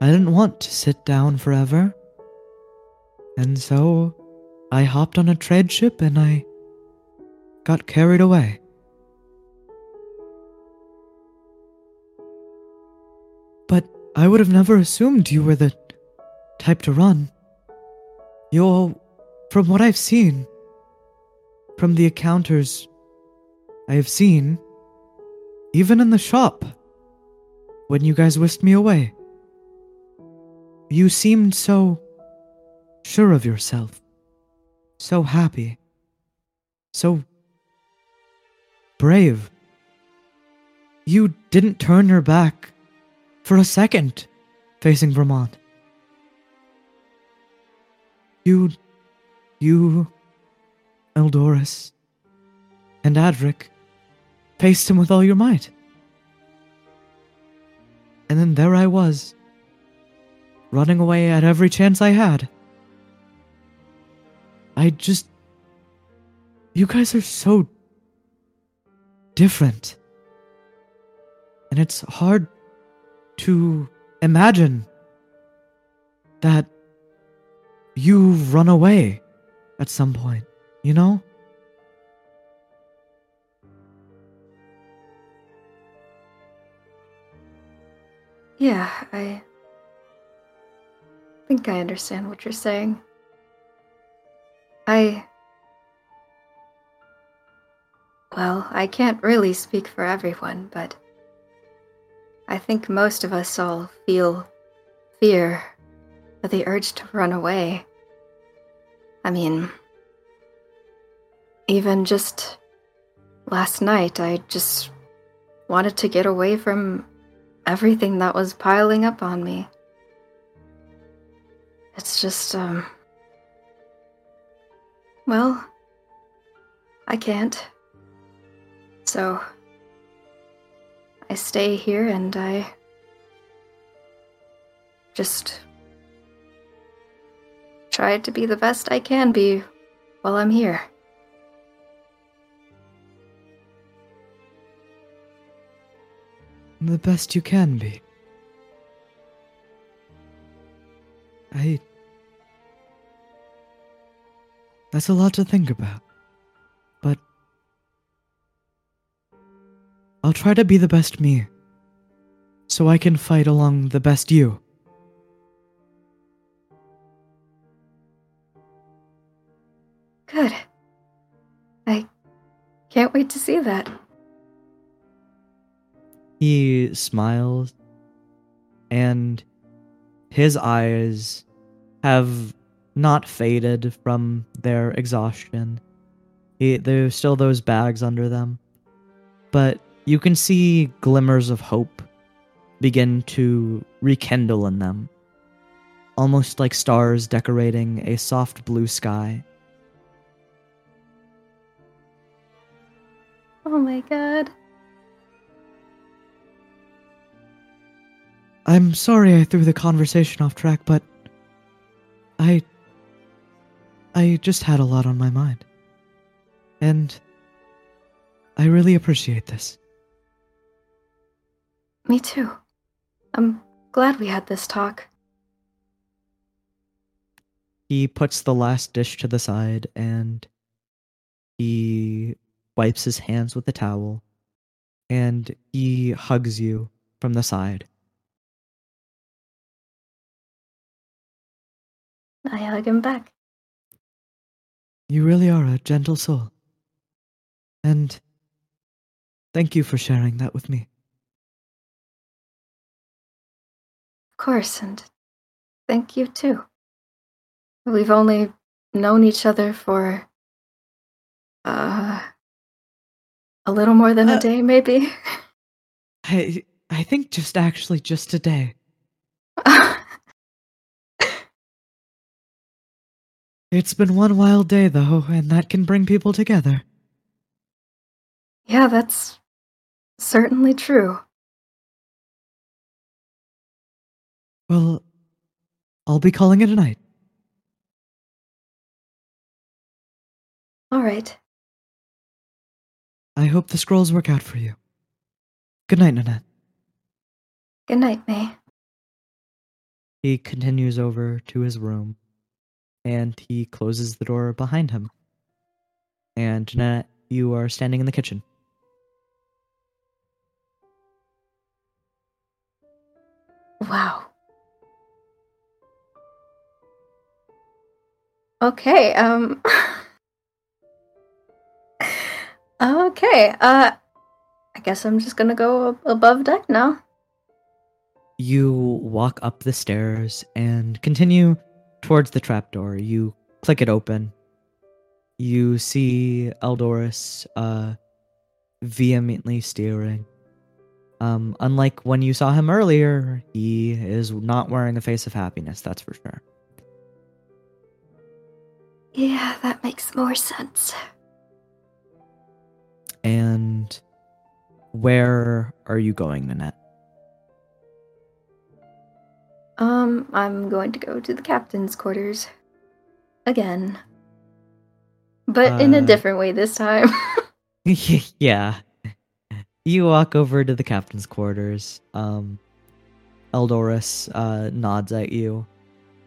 I didn't want to sit down forever. And so I hopped on a trade ship and I got carried away. But I would have never assumed you were the type to run. You're, from what I've seen, from the encounters I have seen, even in the shop, when you guys whisked me away. You seemed so sure of yourself, so happy. so brave. You didn't turn your back for a second facing Vermont. You, you, Eldoris, and Adric faced him with all your might. And then there I was, running away at every chance I had. I just. You guys are so different. And it's hard to imagine that you've run away at some point, you know? Yeah, I think I understand what you're saying. I. Well, I can't really speak for everyone, but I think most of us all feel fear or the urge to run away. I mean, even just last night, I just wanted to get away from everything that was piling up on me. It's just, um. Well, I can't. So. I stay here and I. just. try to be the best I can be while I'm here. The best you can be. I. That's a lot to think about. I'll try to be the best me. So I can fight along the best you. Good. I can't wait to see that. He smiles, and his eyes have not faded from their exhaustion. He, there's still those bags under them, but you can see glimmers of hope begin to rekindle in them, almost like stars decorating a soft blue sky. Oh my god. I'm sorry I threw the conversation off track, but I. I just had a lot on my mind. And I really appreciate this. Me too. I'm glad we had this talk. He puts the last dish to the side and he wipes his hands with a towel and he hugs you from the side. I hug him back. You really are a gentle soul. And thank you for sharing that with me. Course, and thank you too. We've only known each other for uh a little more than Uh, a day maybe. I I think just actually just today. It's been one wild day though, and that can bring people together. yeah, that's certainly true. Well, I'll be calling it a night. All right. I hope the scrolls work out for you. Good night, Nanette. Good night, May. He continues over to his room and he closes the door behind him. And Nanette, you are standing in the kitchen. Wow. Okay, um Okay, uh I guess I'm just to go above deck now. You walk up the stairs and continue towards the trapdoor. You click it open, you see Eldoris uh, vehemently steering. Um, unlike when you saw him earlier, he is not wearing a face of happiness, that's for sure. Yeah, that makes more sense. And where are you going, Nanette? Um, I'm going to go to the captain's quarters. Again. But in a Uh, different way this time. yeah. You walk over to the captain's quarters. Um, Eldoris uh, nods at you.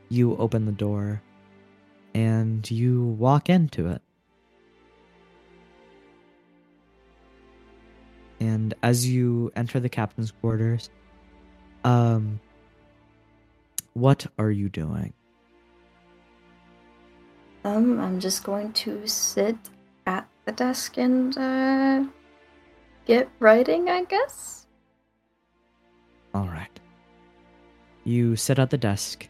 You open the door, and you walk into it. And as you enter the captain's quarters, um, what are you doing? um, I'm just going to sit at the desk and uh get writing, I guess. All right. You sit at the desk.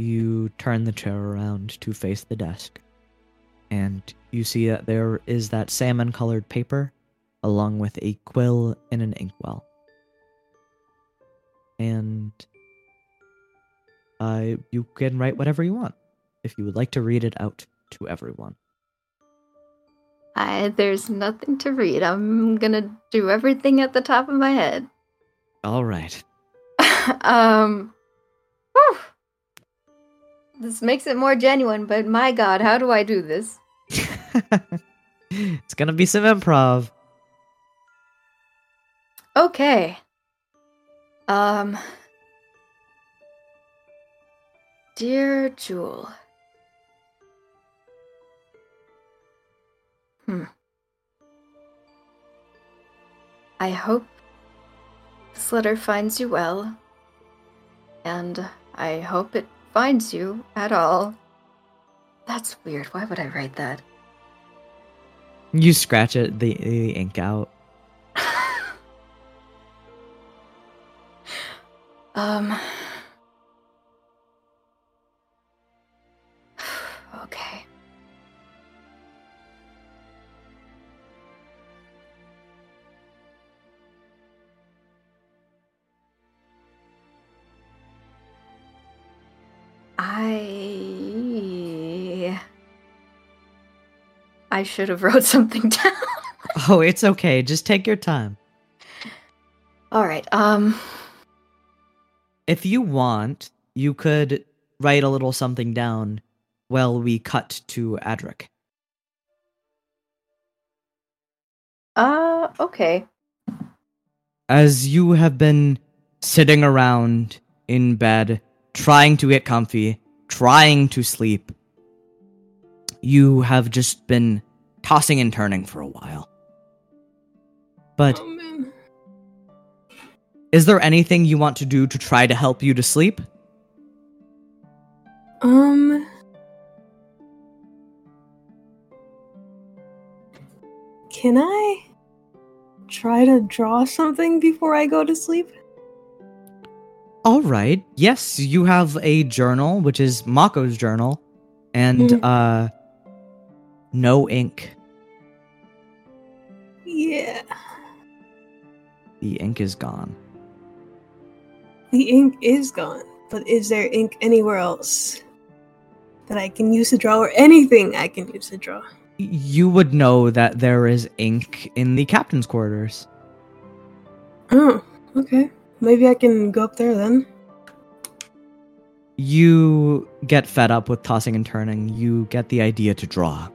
You turn the chair around to face the desk. And you see that there is that salmon colored paper along with a quill and an inkwell. And uh, you can write whatever you want if you would like to read it out to everyone. I there's nothing to read. I'm gonna do everything at the top of my head. All right. um. This makes it more genuine, but my god, how do I do this? it's gonna be some improv. Okay. Um Dear Jewel. Hmm. I hope this letter finds you well. And I hope it finds you at all. That's weird. Why would I write that? You scratch it, the, the ink out. um. I should have wrote something down. Oh, it's okay. Just take your time. All right. Um. If you want, you could write a little something down while we cut to Adric. Uh. Okay. As you have been sitting around in bed, trying to get comfy, trying to sleep, you have just been tossing and turning for a while. But Oh is there anything you want to do to try to help you to sleep? Um. Can I try to draw something before I go to sleep? All right. Yes, you have a journal, which is Mako's journal, and Mhm. uh no ink. Yeah. The ink is gone. The ink is gone, but is there ink anywhere else that I can use to draw or anything I can use to draw? You would know that there is ink in the captain's quarters. Oh, okay. Maybe I can go up there then. You get fed up with tossing and turning. You get the idea to draw.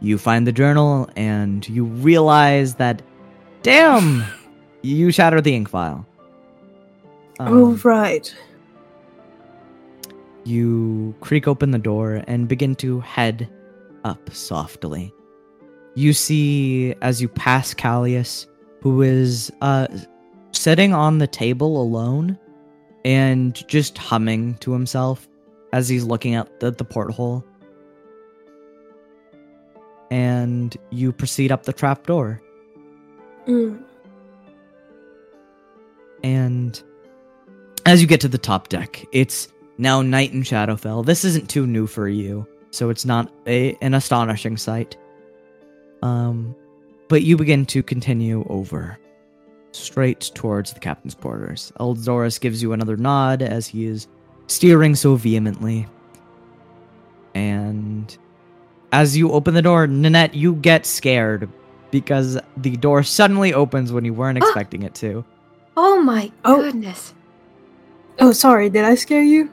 You find the journal and you realize that, damn, you shatter the ink file. oh, Um, right. You creak open the door and begin to head up softly. You see, as you pass Callius, who is uh, sitting on the table alone and just humming to himself as he's looking at the, the porthole. And you proceed up the trapdoor. Mm. And as you get to the top deck, it's now night in Shadowfell. This isn't too new for you. so it's not a, an astonishing sight. Um, but you begin to continue over, straight towards the captain's quarters. Eldoris gives you another nod as he is steering so vehemently. And as you open the door, Nanette, you get scared because the door suddenly opens when you weren't expecting it to. Oh my Oh. goodness. Oh, sorry, did I scare you?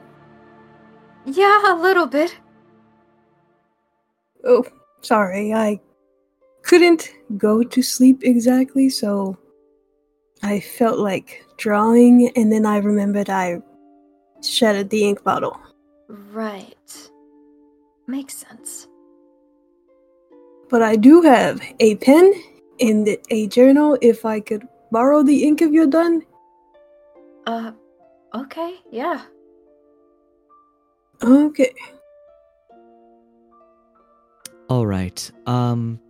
Yeah, a little bit. Oh, sorry, I couldn't go to sleep exactly, so I felt like drawing, and then I remembered I shattered the ink bottle. Right. Makes sense. But I do have a pen and a journal if I could borrow the ink if you're done. Uh, okay, yeah. Okay. All right. Um,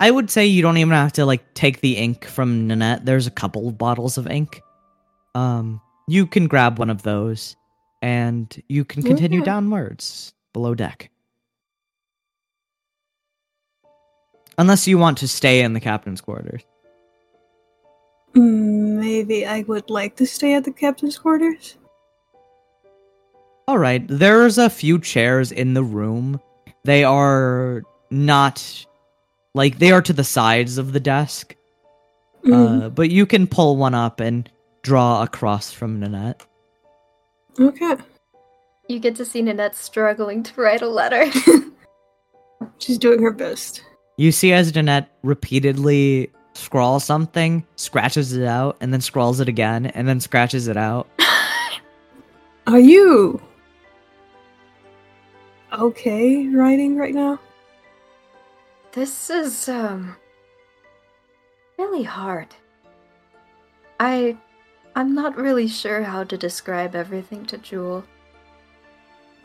I would say you don't even have to like take the ink from Nanette. There's a couple of bottles of ink. Um, you can grab one of those, and you can continue Okay. downwards below deck. Unless you want to stay in the captain's quarters. Maybe I would like to stay at the captain's quarters. All right. There's a few chairs in the room. They are not like they are to the sides of the desk. Mm, Uh, but you can pull one up and draw across from Nanette. okay. You get to see Nanette struggling to write a letter. She's doing her best. You see as Nanette repeatedly scrawls something, scratches it out, and then scrawls it again, and then scratches it out. Are you okay writing right now? this is, um, really hard. I. I'm not really sure how to describe everything to Jewel.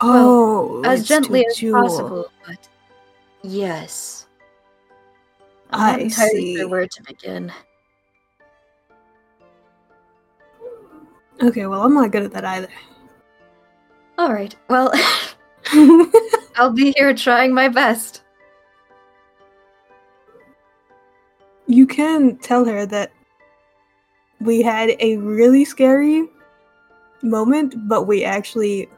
Oh, as it's gently to as Jewel. possible, but yes. I see. where to begin. Okay, well, I'm not good at that either. All right. Well, I'll be here trying my best. you can tell her that we had a really scary moment, but we actually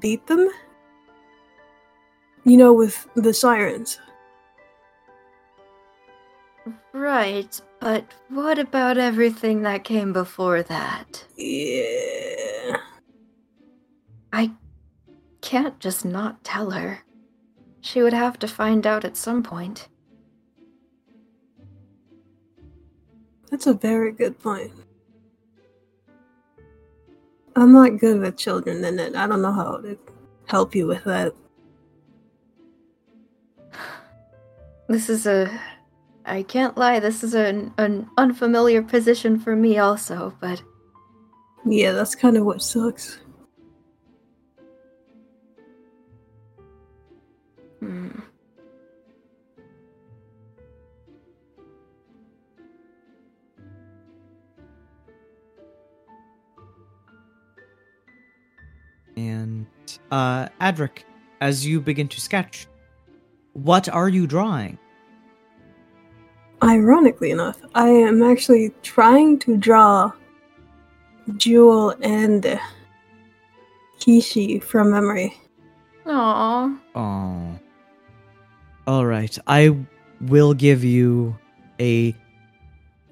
beat them. You know, with the sirens. Right, but what about everything that came before that? Yeah. I can't just not tell her. She would have to find out at some point. That's a very good point. I'm not good with children, and I don't know how to help you with that. This is a. I can't lie, this is an, an unfamiliar position for me, also, but Yeah, that's kind of what sucks. hmm. And uh Adric, as you begin to sketch, what are you drawing? Ironically enough, I am actually trying to draw Jewel and Kishi from memory. Aww. Oh. All right. I will give you a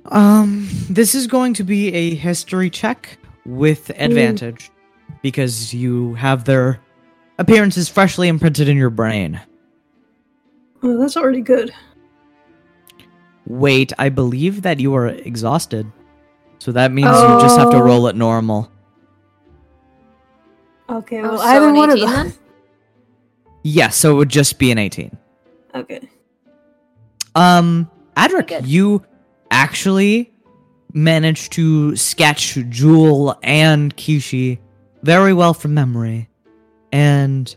um this is going to be a history check with advantage because you have their appearances freshly imprinted in your brain. Oh, that's already good. Wait, I believe that you are exhausted. So that means you just have to Oh. roll it normal. Okay, Oh, well, so either an one of 18 them. then? Yes, so it would just be an 18. Okay. Um, Adric, Good. you actually managed to sketch Jewel and Kishi very well from memory. And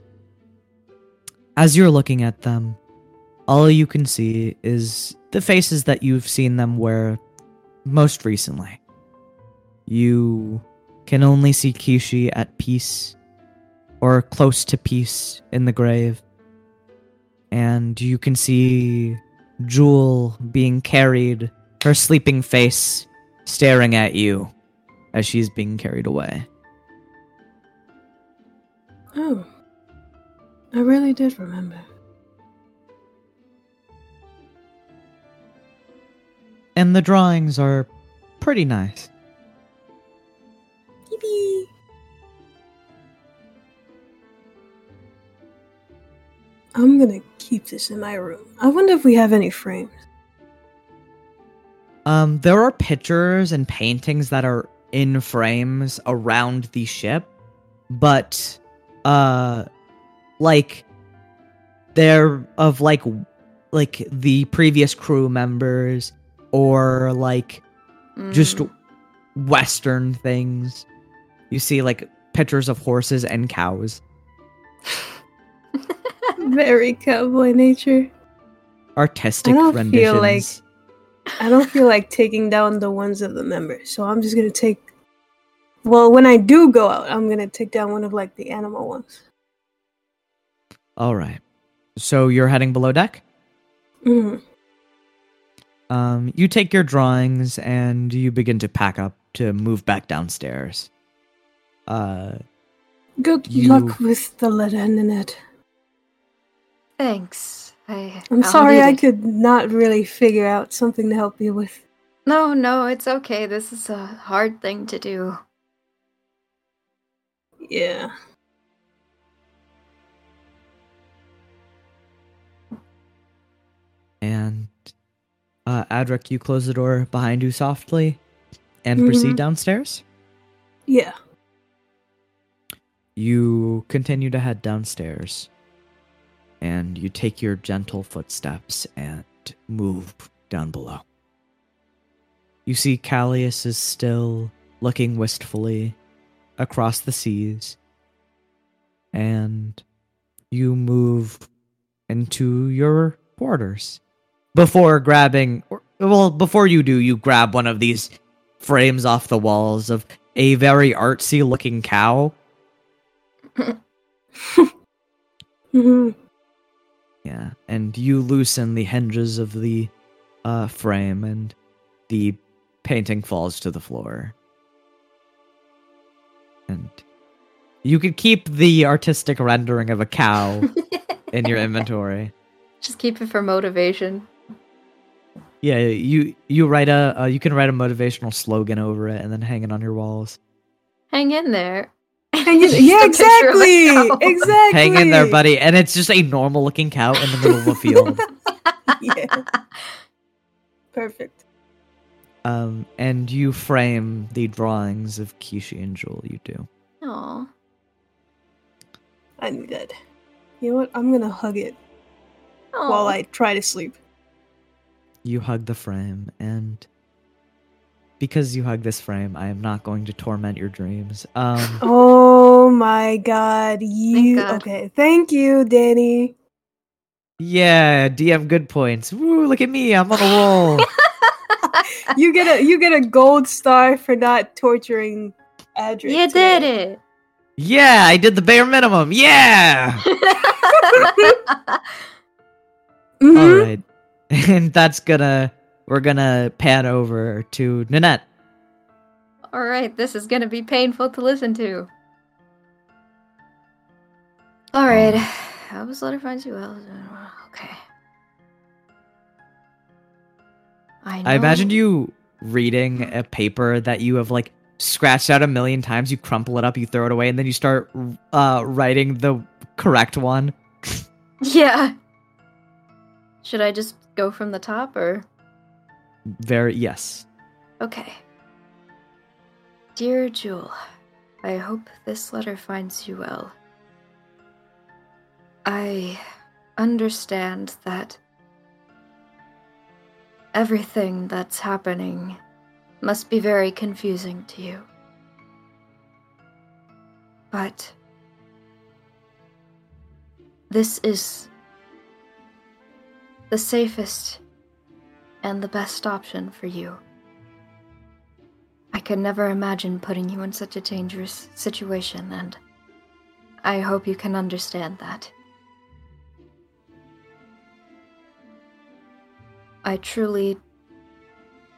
as you're looking at them, all you can see is the faces that you've seen them wear most recently. You can only see Kishi at peace or close to peace in the grave. and you can see Jewel being carried, her sleeping face staring at you as she's being carried away. Oh. I really did remember. And the drawings are pretty nice. Yippee! I'm gonna keep this in my room. I wonder if we have any frames. Um, there are pictures and paintings that are in frames around the ship, but uh, like they're of like like the previous crew members or like just Mm. western things. You see like pictures of horses and cows. Very cowboy nature. Artistic I don't renditions. feel like- I don't feel like taking down the ones of the members, so I'm just gonna take. Well, when I do go out, I'm gonna take down one of like the animal ones. All right. So you're heading below deck? Mm. Um, you take your drawings and you begin to pack up to move back downstairs. Uh, Good You- luck with the letter, in it. Thanks. I. I'm I'll sorry I could not really figure out something to help you with. No, no, it's okay. This is a hard thing to do. Yeah. and uh, Adric, you close the door behind you softly and Mhm. proceed downstairs. Yeah. You continue to head downstairs and you take your gentle footsteps and move down below. You see Callius is still looking wistfully across the seas, and you move into your quarters. Before grabbing, well, before you do, you grab one of these frames off the walls of a very artsy looking cow. Yeah, and you loosen the hinges of the uh, frame, and the painting falls to the floor. And you could keep the artistic rendering of a cow in your inventory. Just keep it for motivation. Yeah, you you write a uh, you can write a motivational slogan over it and then hang it on your walls. Hang in there. Hang in- yeah, a picture of a exactly. Exactly. Hang in there, buddy, and it's just a normal looking cow in the middle of a field. yeah. Perfect. Um, and you frame the drawings of Kishi and Jewel. You do. Aw. I knew that. You know what? I'm gonna hug it Aw. while I try to sleep. You hug the frame, and because you hug this frame, I am not going to torment your dreams. Um, Oh my god. You God. okay. Thank you, Danny. yeah, DM good points. Woo! Look at me, I'm on a roll. You get a you get a gold star for not torturing Adric. You did it. yeah, I did the bare minimum. Yeah. Mhm. All right, and that's gonna we're gonna pan over to Nanette. All right, this is to be painful to listen to. All right. How was letter finds you well? Okay. I, know. I imagined you reading a paper that you have like scratched out a million times. You crumple it up, you throw it away, and then you start uh, writing the correct one. Yeah. Should I just go from the top or? Very yes. Okay. Dear Jewel, I hope this letter finds you well. I understand that everything that's happening must be very confusing to you. But this is the safest and the best option for you. I could never imagine putting you in such a dangerous situation, and I hope you can understand that. I truly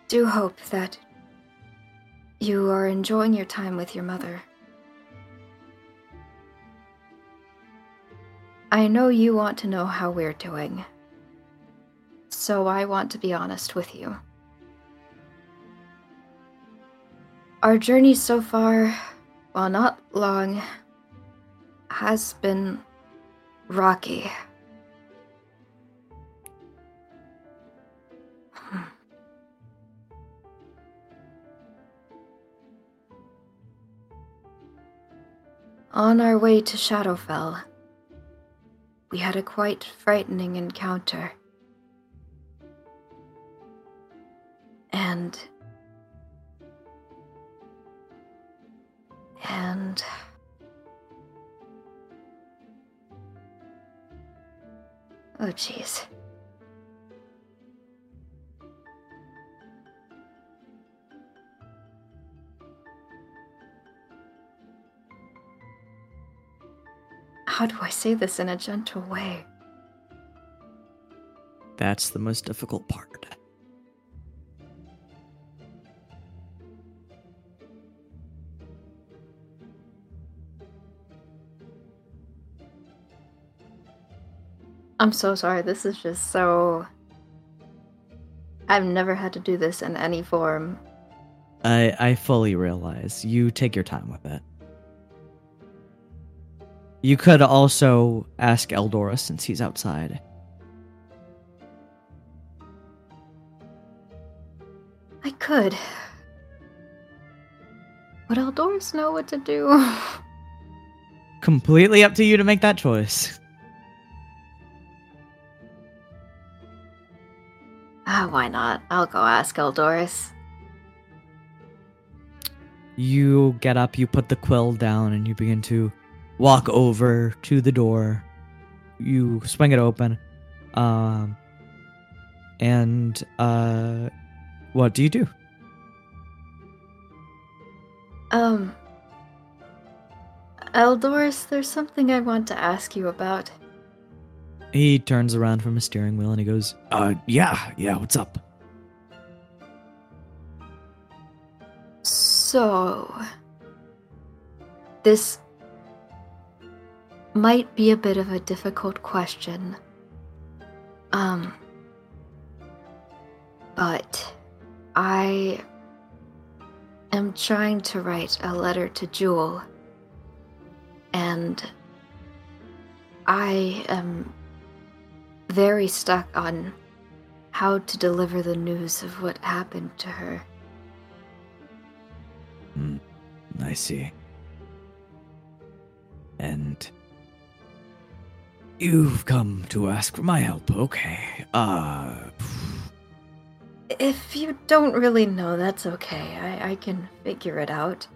do hope that you are enjoying your time with your mother. I know you want to know how we're doing, so I want to be honest with you. Our journey so far, while not long, has been rocky. Hmm. On our way to Shadowfell, we had a quite frightening encounter. And. And. Oh, jeez. How do I say this in a gentle way? That's the most difficult part. I'm so sorry. This is just so. I've never had to do this in any form. I I fully realize. You take your time with it. You could also ask Eldora since he's outside. I could. Would Eldoris know what to do? Completely up to you to make that choice. Ah, why not? I'll go ask Eldoris. You get up, you put the quill down, and you begin to walk over to the door. You swing it open. Um, and uh, what do you do? Um, Eldoris, there's something I want to ask you about. He turns around from his steering wheel and he goes, "Uh, yeah, yeah. What's up?" So, this might be a bit of a difficult question. Um, but I am trying to write a letter to Jewel, and I am very stuck on how to deliver the news of what happened to her. Hmm, I see. And you've come to ask for my help, okay? Uh. If you don't really know, that's okay. I, I can figure it out.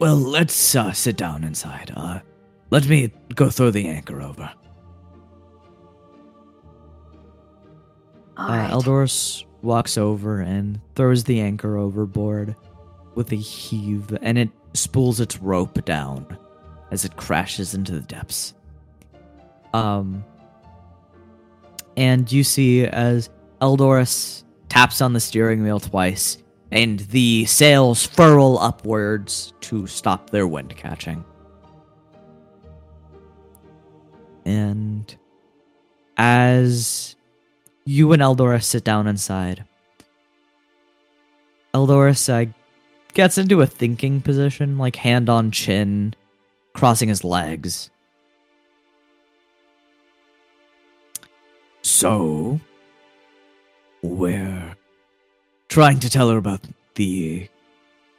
Well, let's uh, sit down inside. Uh, let me go throw the anchor over. All Uh, right. Eldoris walks over and throws the anchor overboard with a heave, and it spools its rope down as it crashes into the depths. Um, and you see as Eldoris taps on the steering wheel twice, and the sails furl upwards to stop their wind catching. And as you and Eldora sit down inside. Eldora uh, gets into a thinking position, like hand on chin, crossing his legs. So, we're trying to tell her about the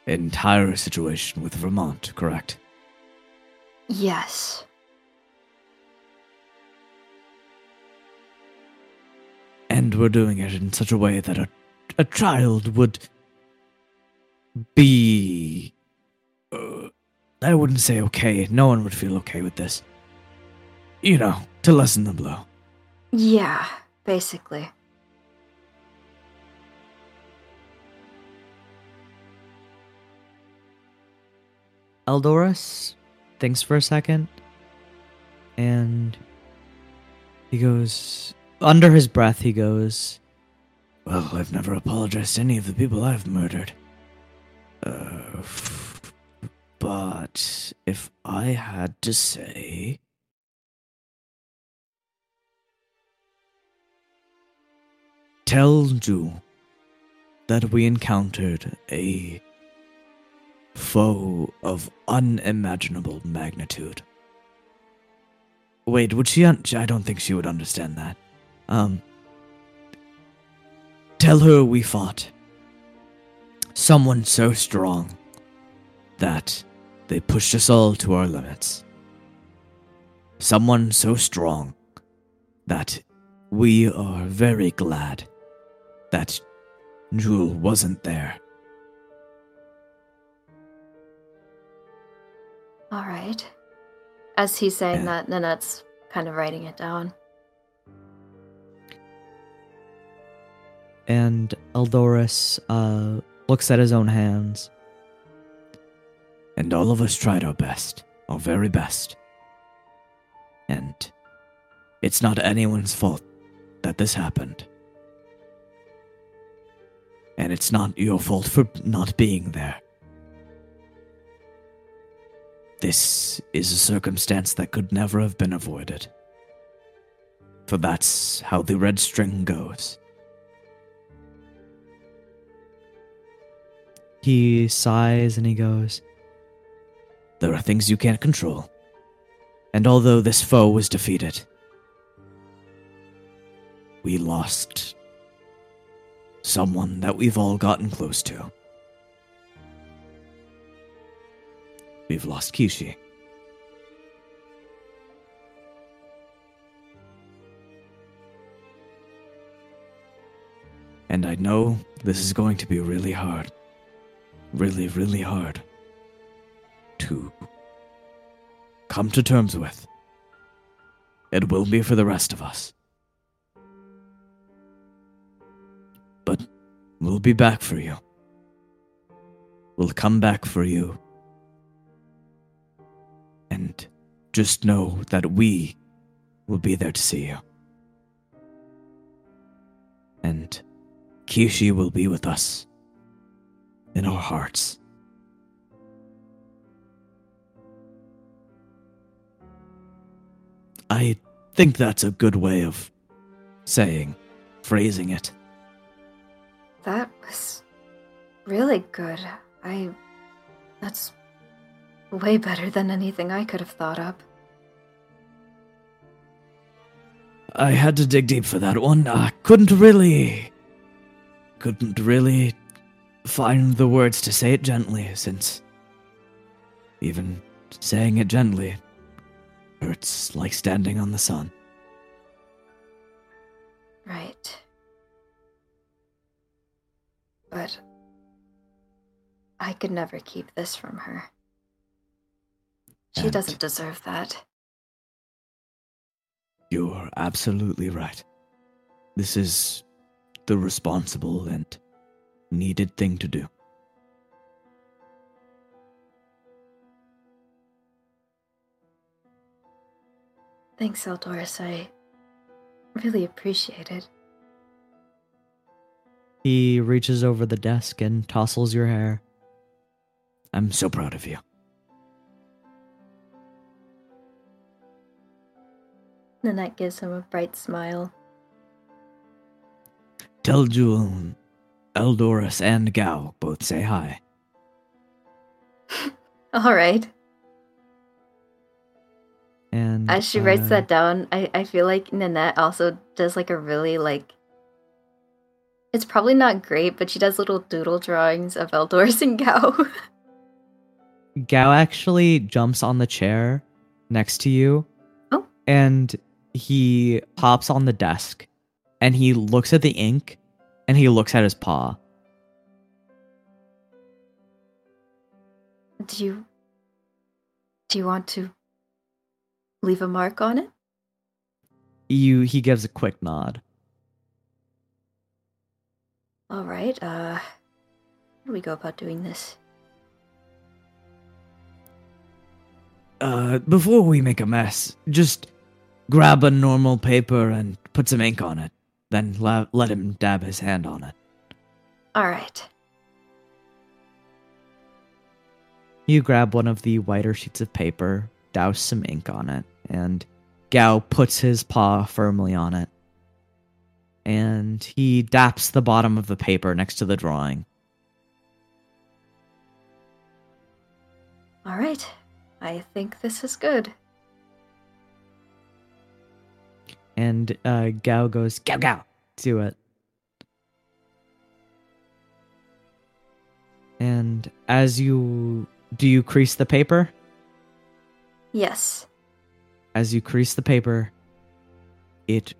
entire situation with Vermont, correct? Yes. And we're doing it in such a way that a, a child would be uh, i wouldn't say okay. No one would feel okay with this. You know to lessen the blow. Yeah, basically. Eldoris thinks for a second and he goes under his breath he goes Well, I've never apologized to any of the people I've murdered. Uh, but if I had to say. Tell Ju that we encountered a foe of unimaginable magnitude. Wait, would she? Un- I don't think she would understand that. Um, tell her we fought someone so strong that they pushed us all to our limits. Someone so strong that we are very glad that Jewel wasn't there. All right. As he's saying Yeah. that, Nanette's kind of writing it down. And Eldoris uh, looks at his own hands. And all of us tried our best, our very best. And it's not anyone's fault that this happened. And it's not your fault for not being there. This is a circumstance that could never have been avoided. For that's how the red string goes. He sighs and he goes, There are things you can't control. And although this foe was defeated, we lost someone that we've all gotten close to. We've lost Kishi. And I know this is going to be really hard. Really, really hard to come to terms with. It will be for the rest of us. But we'll be back for you. We'll come back for you. And just know that we will be there to see you. And Kishi will be with us in our hearts. I think that's a good way of saying, phrasing it. That was really good. I. That's way better than anything I could have thought up. I had to dig deep for that one. I couldn't really. couldn't really find the words to say it gently, since even saying it gently hurts like standing on the sun. Right. But. I could never keep this from her. She And- doesn't deserve that. You're absolutely right. This is the responsible and needed thing to do. Thanks, Eldoris. I really appreciate it. he reaches over the desk and tousles your hair. I'm so proud of you. Nanette gives him a bright smile. Tell Jewel, Eldoris, and Gao both say hi. All right. And As she writes uh, that down, I, I feel like Nanette also does like a really like it's probably not great, but she does little doodle drawings of Eldoris and Gao. Gao actually jumps on the chair next to you. Oh. And he hops on the desk and he looks at the ink and he looks at his paw. do you do you want to leave a mark on it? You he gives a quick nod. All right. Uh, how do we go about doing this? Uh, before we make a mess, just grab a normal paper and put some ink on it. Then la- let him dab his hand on it. All right. You grab one of the whiter sheets of paper, douse some ink on it, and Gao puts his paw firmly on it. And he daps the bottom of the paper next to the drawing. All right. I think this is good. And uh, Gao goes, Gao Gao, do it. And as you do, you crease the paper? Yes. As you crease the paper, it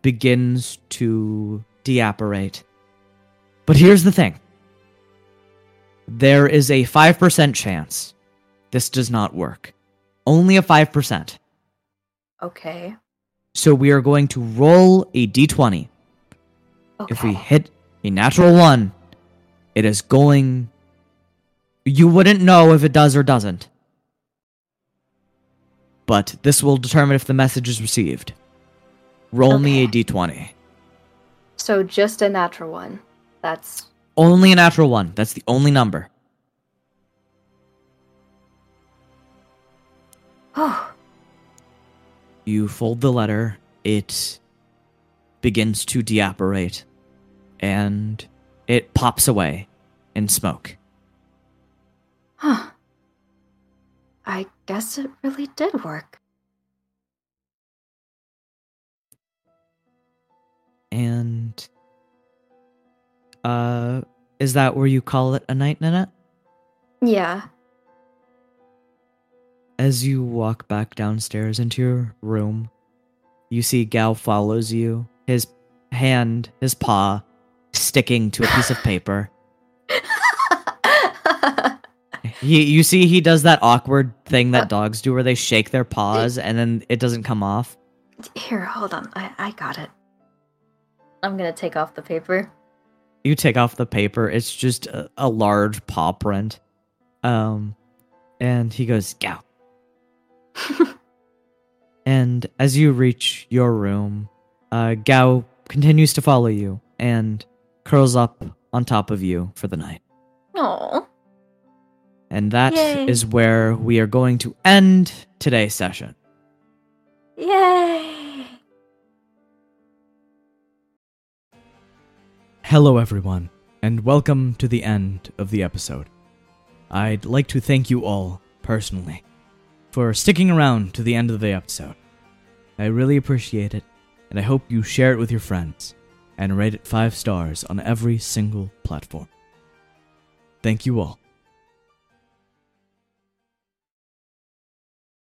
begins to deapparate. But here's the thing there is a 5% chance this does not work. Only a 5%. Okay. So we are going to roll a d20. Okay. If we hit a natural one, it is going. You wouldn't know if it does or doesn't. But this will determine if the message is received. Roll me a Okay. d20. So just a natural one. That's Only a natural one. That's the only number. oh You fold the letter, it begins to deapparate, and it pops away in smoke. huh. I guess it really did work. And uh is that where you call it a night, Nanette? Yeah. As you walk back downstairs into your room, you see Gao follows you, his hand, his paw, sticking to a piece of paper. He, you see, he does that awkward thing that dogs do where they shake their paws and then it doesn't come off. Here, hold on. I, I got it. I'm gonna take off the paper. You take off the paper, it's just a, a large paw print. Um, and he goes, Gao. And as you reach your room, uh, Gao continues to follow you and curls up on top of you for the night. Oh. And that is Yay. where we are going to end today's session. Yay! Hello, everyone, and welcome to the end of the episode. I'd like to thank you all, personally, for sticking around to the end of the episode. I really appreciate it, and I hope you share it with your friends and rate it five stars on every single platform. Thank you all.